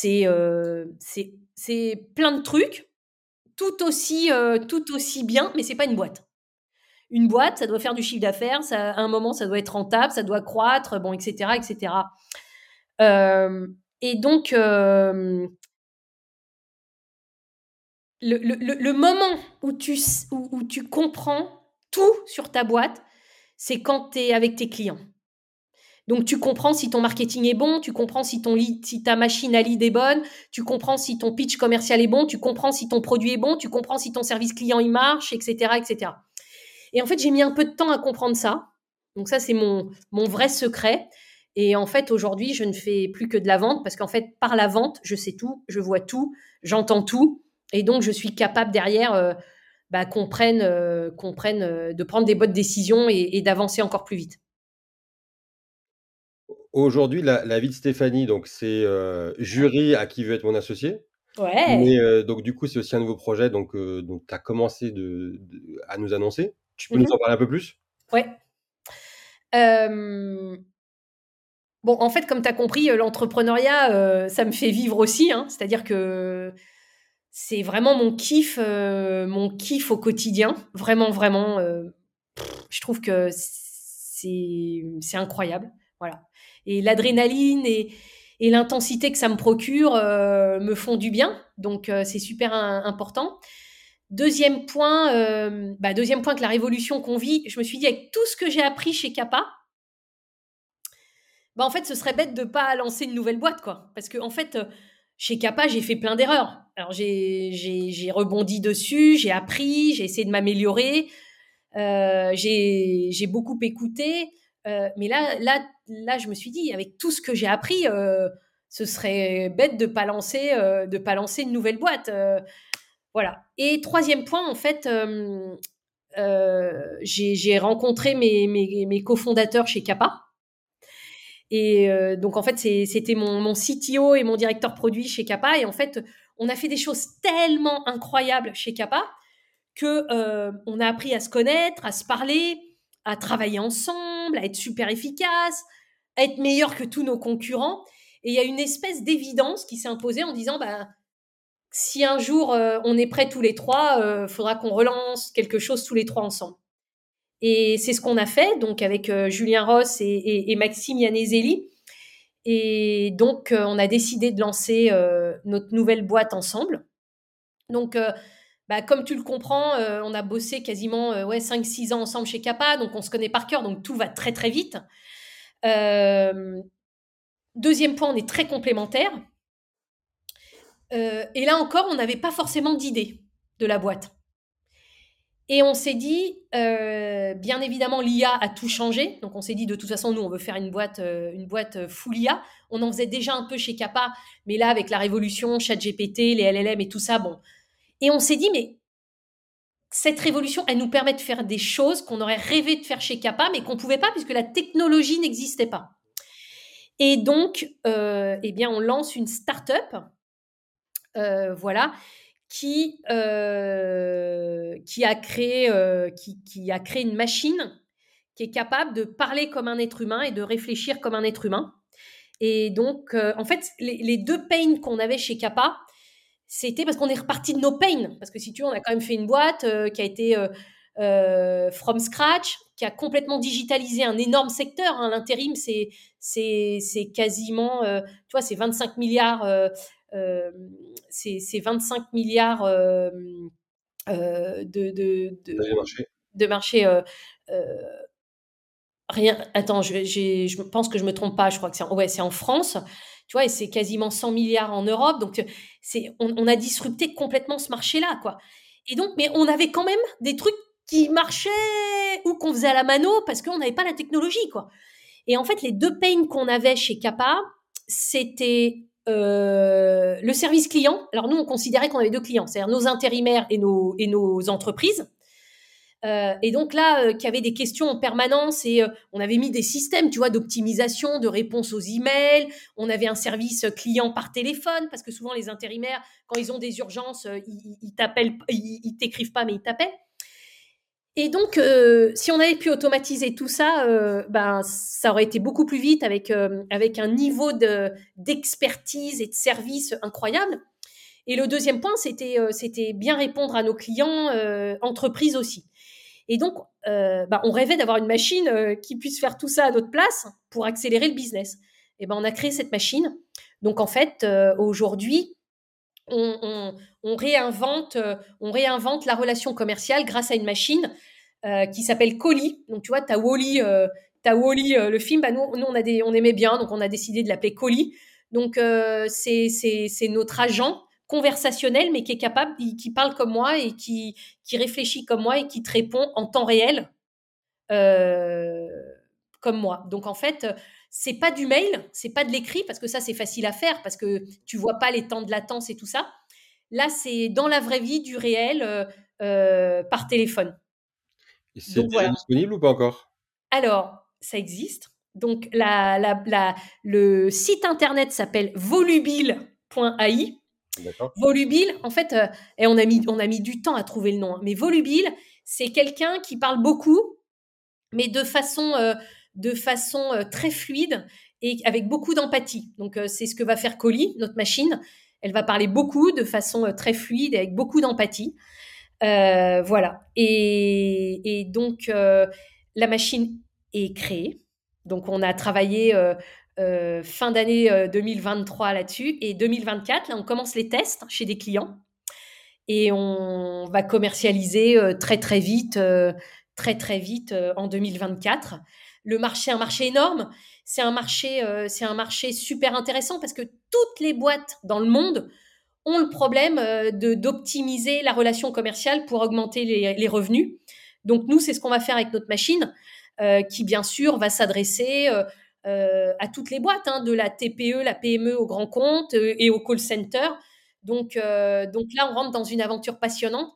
euh, plein de trucs, tout aussi, euh, tout aussi bien, mais c'est pas une boîte. Une boîte, ça doit faire du chiffre d'affaires, à un moment, ça doit être rentable, ça doit croître, bon, etc. etc. et donc, le, le, moment où tu, où tu comprends tout sur ta boîte, c'est quand tu es avec tes clients. Donc tu comprends si ton marketing est bon, tu comprends si ton si ta machine à lead est bonne, tu comprends si ton pitch commercial est bon, tu comprends si ton produit est bon, tu comprends si ton service client il marche, etc., etc. Et en fait, j'ai mis un peu de temps à comprendre ça. Donc ça, c'est mon, vrai secret. Et en fait, aujourd'hui, je ne fais plus que de la vente parce qu'en fait, par la vente, je sais tout, je vois tout, j'entends tout. Et donc, je suis capable derrière euh, bah, qu'on prenne, euh, euh, de prendre des bonnes décisions et, d'avancer encore plus vite. Aujourd'hui, la, vie de Stéphanie, donc c'est euh, jury à qui veut être mon associé. Ouais. Mais donc du coup, c'est aussi un nouveau projet, donc, donc tu as commencé de, à nous annoncer. Tu peux nous mmh en parler un peu plus? Ouais. Bon, en fait, comme tu as compris, l'entrepreneuriat, ça me fait vivre aussi. Hein. C'est-à-dire que c'est vraiment mon kiff, euh, mon kiff au quotidien. Vraiment, vraiment. Euh, je trouve que c'est, incroyable. Voilà. Et l'adrénaline et, et l'intensité que ça me procure euh, me font du bien. Donc, c'est super important. Deuxième point, bah, deuxième point que la révolution qu'on vit, je me suis dit avec tout ce que j'ai appris chez Kappa, bah, en fait, ce serait bête de pas lancer une nouvelle boîte, quoi. Parce que en fait, chez Kappa, j'ai fait plein d'erreurs. J'ai rebondi dessus, j'ai appris, j'ai essayé de m'améliorer, euh, j'ai beaucoup écouté. Euh, mais là, là, là, je me suis dit, avec tout ce que j'ai appris, euh, ce serait bête de pas lancer, pas lancer une nouvelle boîte. voilà. Et troisième point, en fait, j'ai rencontré mes, mes, mes cofondateurs chez Kappa. Et donc, en fait, c'était mon, CTO et mon directeur produit chez Kappa. Et en fait, on a fait des choses tellement incroyables chez Kappa que on a appris à se connaître, à se parler, à travailler ensemble, à être super efficace, à être meilleur que tous nos concurrents. Et il y a une espèce d'évidence qui s'est imposée en disant, bah, si un jour euh, on est prêts tous les trois, il euh, faudra qu'on relance quelque chose tous les trois ensemble. Et c'est ce qu'on a fait, donc avec euh, Julien Ross et, Maxime Yanézeli. Et donc, on a décidé de lancer notre nouvelle boîte ensemble. Donc, bah, comme tu le comprends, on a bossé quasiment ouais, 5-6 ans ensemble chez Kappa, donc on se connaît par cœur, donc tout va très très vite. deuxième point, on est très complémentaires. Euh, et là encore, on n'avait pas forcément d'idée de la boîte. Et on s'est dit, euh, bien évidemment, l'IA a tout changé. Donc on s'est dit, de toute façon, nous, on veut faire une boîte, euh, une boîte full IA. On en faisait déjà un peu chez Kappa, mais là, avec la révolution, ChatGPT, les LLM et tout ça, bon. Et on s'est dit, mais cette révolution, elle nous permet de faire des choses qu'on aurait rêvé de faire chez Kappa, mais qu'on ne pouvait pas puisque la technologie n'existait pas. Et donc, eh bien, on lance une start-up euh, voilà, qui, euh, qui, a créé, euh, qui, a créé une machine qui est capable de parler comme un être humain et de réfléchir comme un être humain. Et donc, en fait, les, deux pains qu'on avait chez Kappa, c'était parce qu'on est reparti de nos pains. Parce que si tu veux, on a quand même fait une boîte qui a été from scratch, qui a complètement digitalisé un énorme secteur. Hein. L'intérim, c'est, quasiment, tu vois, c'est 25 milliards euh, c'est 25 milliards euh, euh, de, de, de, marché. rien. Attends, je, je, pense que je me trompe pas. Je crois que c'est ouais, c'est en France tu vois, et c'est quasiment 100 milliards en Europe. Donc, c'est, on, a disrupté complètement ce marché-là, quoi. Et donc, mais on avait quand même des trucs qui marchaient ou qu'on faisait à la mano parce qu'on n'avait pas la technologie, quoi. Et en fait, les deux pains qu'on avait chez Kappa, c'était euh, le service client. Alors nous, on considérait qu'on avait deux clients, c'est-à-dire nos intérimaires et nos, et nos entreprises. Euh, et donc là, euh, qui avait des questions en permanence et on avait mis des systèmes, tu vois, d'optimisation, de réponse aux emails. On avait un service client par téléphone parce que souvent les intérimaires, quand ils ont des urgences, ils, ils t'appellent, ils t'écrivent pas, mais ils t'appellent. Et donc, euh, si on avait pu automatiser tout ça, euh, ben, ça aurait été beaucoup plus vite avec, euh, avec un niveau d'expertise et de service incroyable. Et le deuxième point, c'était c'était bien répondre à nos clients, entreprises aussi. Et donc, ben, on rêvait d'avoir une machine qui puisse faire tout ça à notre place pour accélérer le business. Et ben, on a créé cette machine. Donc, en fait, aujourd'hui, on, réinvente, euh, on réinvente la relation commerciale grâce à une machine euh, qui s'appelle Colli. Donc, tu vois, tu as Wally, euh, Wally le film. Bah, nous, on, a des, on aimait bien, donc on a décidé de l'appeler Colli. Donc, c'est notre agent conversationnel, mais qui est capable, qui parle comme moi et qui, qui réfléchit comme moi et qui te répond en temps réel comme moi. Donc, en fait, c'est pas du mail, c'est pas de l'écrit parce que ça c'est facile à faire parce que tu vois pas les temps de latence et tout ça. Là, c'est dans la vraie vie, du réel, euh, euh, par téléphone. c'est disponible ou pas encore? Alors, ça existe. Donc, la, la, le site internet s'appelle volubile.ai. Volubile, en fait, euh, et on a, mis, on a mis du temps à trouver le nom, hein, mais Volubile, c'est quelqu'un qui parle beaucoup, mais de façon de façon euh, très fluide et avec beaucoup d'empathie. Donc, euh, c'est ce que va faire Colli, notre machine. Elle va parler beaucoup de façon euh, très fluide et avec beaucoup d'empathie. voilà. Et, donc, la machine est créée. Donc, on a travaillé fin d'année 2023 là-dessus. Et 2024, là, on commence les tests chez des clients. Et on va commercialiser très, très vite, très, très vite en 2024 le marché, un marché énorme. C'est un marché, euh, c'est un marché super intéressant parce que toutes les boîtes dans le monde ont le problème euh, de d'optimiser la relation commerciale pour augmenter les, revenus. Donc nous, c'est ce qu'on va faire avec notre machine, euh, qui bien sûr va s'adresser à toutes les boîtes, hein, de la TPE, la PME au grand compte et au call center. Donc, donc là, on rentre dans une aventure passionnante.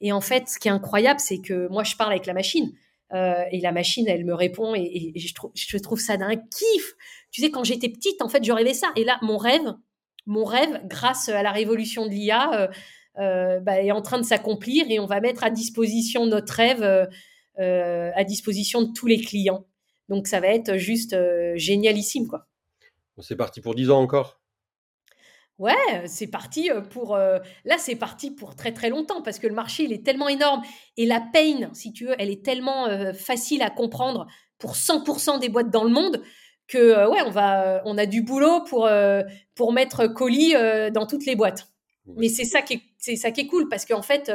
Et en fait, ce qui est incroyable, c'est que moi, je parle avec la machine. Et la machine, elle me répond et, je, trouve, ça d'un kiff. Tu sais, quand j'étais petite, en fait, je rêvais ça. Et là, mon rêve, mon rêve, grâce à la révolution de l'IA, bah, est en train de s'accomplir et on va mettre à disposition notre rêve à disposition de tous les clients. Donc ça va être juste génialissime, quoi. C'est parti pour 10 ans encore Ouais, c'est parti pour. là, c'est parti pour très très longtemps parce que le marché, il est tellement énorme et la pain, si tu veux, elle est tellement facile à comprendre pour 100% des boîtes dans le monde que ouais, on va, on a du boulot pour pour mettre colis dans toutes les boîtes. Mais c'est ça qui est, c'est ça qui est cool parce qu'en fait,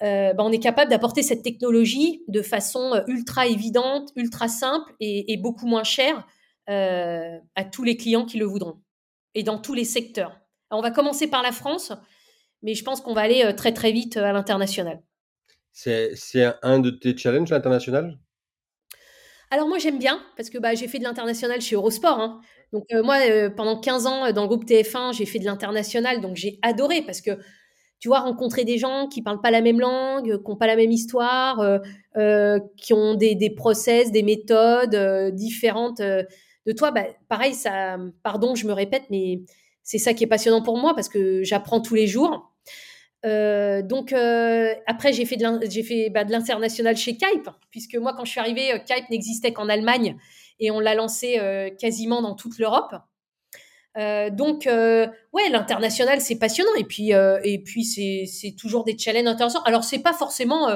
bah, on est capable d'apporter cette technologie de façon ultra évidente, ultra simple et, et beaucoup moins chère à tous les clients qui le voudront et dans tous les secteurs. on va commencer par la France, mais je pense qu'on va aller euh, très très vite euh, à l'international. C'est un de tes challenges, l'international? Alors moi j'aime bien parce que bah, j'ai fait de l'international chez Eurosport. Hein. Donc euh, moi pendant 15 ans dans le groupe TF1 j'ai fait de l'international donc j'ai adoré parce que tu vois rencontrer des gens qui parlent pas la même langue, qui n'ont pas la même histoire, qui ont des, des, process, des méthodes différentes de toi, bah, pareil, ça, pardon, je me répète, mais c'est ça qui est passionnant pour moi parce que j'apprends tous les jours. Euh, donc euh, après j'ai fait de bah, l'international chez Kype puisque moi quand je suis arrivée euh, Kype n'existait qu'en Allemagne et on l'a lancé quasiment dans toute l'Europe. donc ouais l'international c'est passionnant et puis et puis c'est toujours des challenges intéressants. Alors c'est pas forcément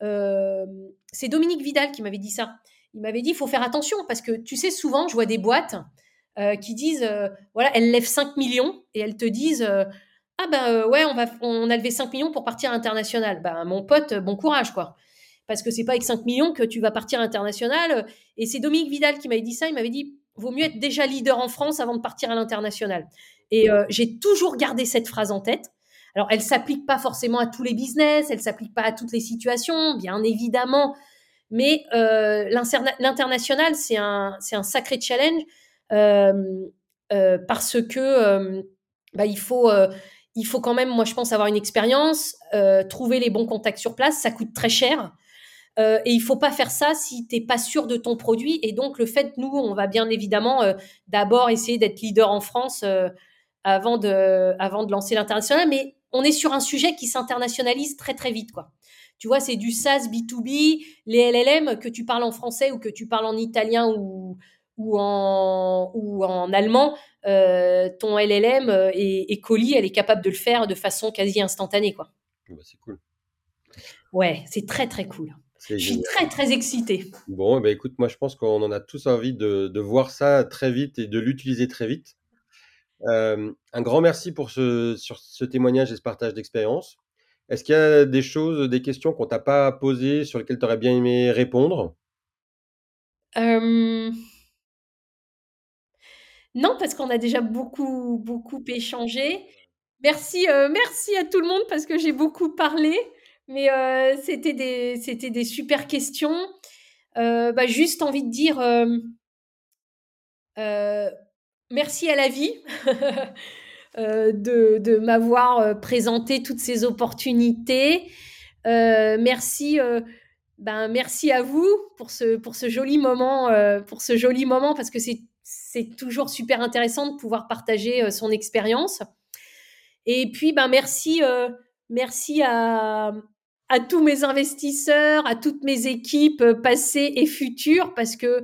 c'est Dominique Vidal qui m'avait dit ça il m'avait dit il faut faire attention parce que tu sais, souvent, je vois des boîtes euh, qui disent euh, voilà, elles lèvent 5 millions et elles te disent euh, ah ben ouais, on, va, on a levé 5 millions pour partir international. Ben, mon pote, bon courage, quoi. Parce que c'est pas avec 5 millions que tu vas partir international. Et c'est Dominique Vidal qui m'avait dit ça. Il m'avait dit vaut mieux être déjà leader en France avant de partir à l'international. Et j'ai toujours gardé cette phrase en tête. Alors, elle s'applique pas forcément à tous les business, elle s'applique pas à toutes les situations, bien évidemment. Mais euh, l'international, c'est un, sacré challenge euh, euh, parce que bah, il, faut, quand même, moi je pense, avoir une expérience, trouver les bons contacts sur place, ça coûte très cher. et il faut pas faire ça si tu n'es pas sûr de ton produit. Et donc, le fait, nous, on va bien évidemment d'abord essayer d'être leader en France avant, de, avant de lancer l'international. Mais on est sur un sujet qui s'internationalise très, très vite. quoi. Tu vois, c'est du SaaS B2B, les LLM, que tu parles en français ou que tu parles en italien ou, ou, en, ou en allemand, euh, ton LLM et, et Colis, elle est capable de le faire de façon quasi instantanée. Quoi. Bah, c'est cool. Ouais, c'est très très cool. Je suis très très excitée. Bon, bah, écoute, moi je pense qu'on en a tous envie de, de voir ça très vite et de l'utiliser très vite. Euh, un grand merci pour ce, sur ce témoignage et ce partage d'expérience. Est-ce qu'il y a des choses, des questions qu'on t'a pas posées, sur lesquelles tu aurais bien aimé répondre? Non, parce qu'on a déjà beaucoup, beaucoup échangé. Merci, euh, merci à tout le monde parce que j'ai beaucoup parlé, mais euh, c'était des, c'était des super questions. Euh, bah, juste envie de dire merci à la vie. *laughs* Euh, de, m'avoir euh, présenté toutes ces opportunités. Euh, merci, ben, merci à vous pour ce, pour ce joli moment, pour ce joli moment parce que c'est c'est toujours super intéressant de pouvoir partager son expérience. Et puis, ben, merci, merci à, à tous mes investisseurs, à toutes mes équipes passées et futures, parce que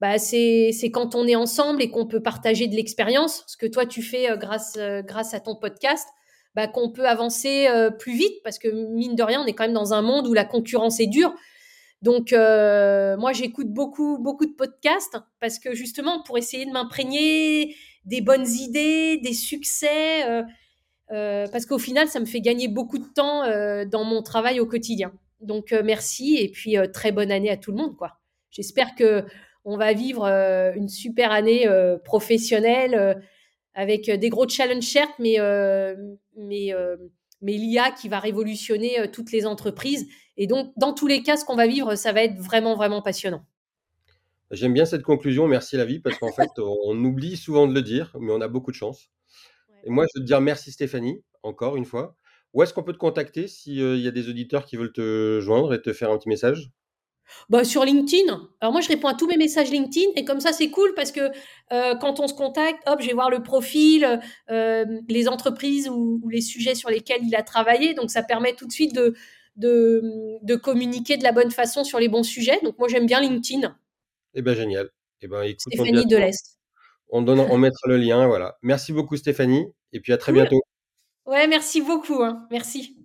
bah, c'est quand on est ensemble et qu'on peut partager de l'expérience, ce que toi tu fais euh, grâce, euh, grâce à ton podcast, bah, qu'on peut avancer euh, plus vite parce que mine de rien, on est quand même dans un monde où la concurrence est dure. Donc moi j'écoute beaucoup de podcasts parce que justement pour essayer de m'imprégner des bonnes idées, des succès, parce qu'au final ça me fait gagner beaucoup de temps dans mon travail au quotidien. Donc merci et puis très bonne année à tout le monde. J'espère que on va vivre euh, une super année euh, professionnelle euh, avec des gros challenges certes, mais, mais, mais l'IA qui va révolutionner toutes les entreprises. Et donc, dans tous les cas, ce qu'on va vivre, ça va être vraiment, vraiment passionnant. J'aime bien cette conclusion, merci la vie, parce qu'en fait, on oublie souvent de le dire, mais on a beaucoup de chance. Et moi, je veux te dire merci Stéphanie, encore une fois. Où est-ce qu'on peut te contacter s'il y a des auditeurs qui veulent te joindre et te faire un petit message? Bah, sur LinkedIn. Alors moi, je réponds à tous mes messages LinkedIn et comme ça, c'est cool parce que euh, quand on se contacte, hop, je vais voir le profil, euh, les entreprises ou, ou, les sujets sur lesquels il a travaillé. Donc ça permet tout de suite de, de, de communiquer de la bonne façon sur les bons sujets. Donc moi, j'aime bien LinkedIn. Eh ben génial. Eh ben, écoute, Stéphanie Delest. On, donne, on mettra le lien, voilà. Merci beaucoup Stéphanie et puis à très cool. bientôt. Ouais, merci beaucoup. Hein. Merci.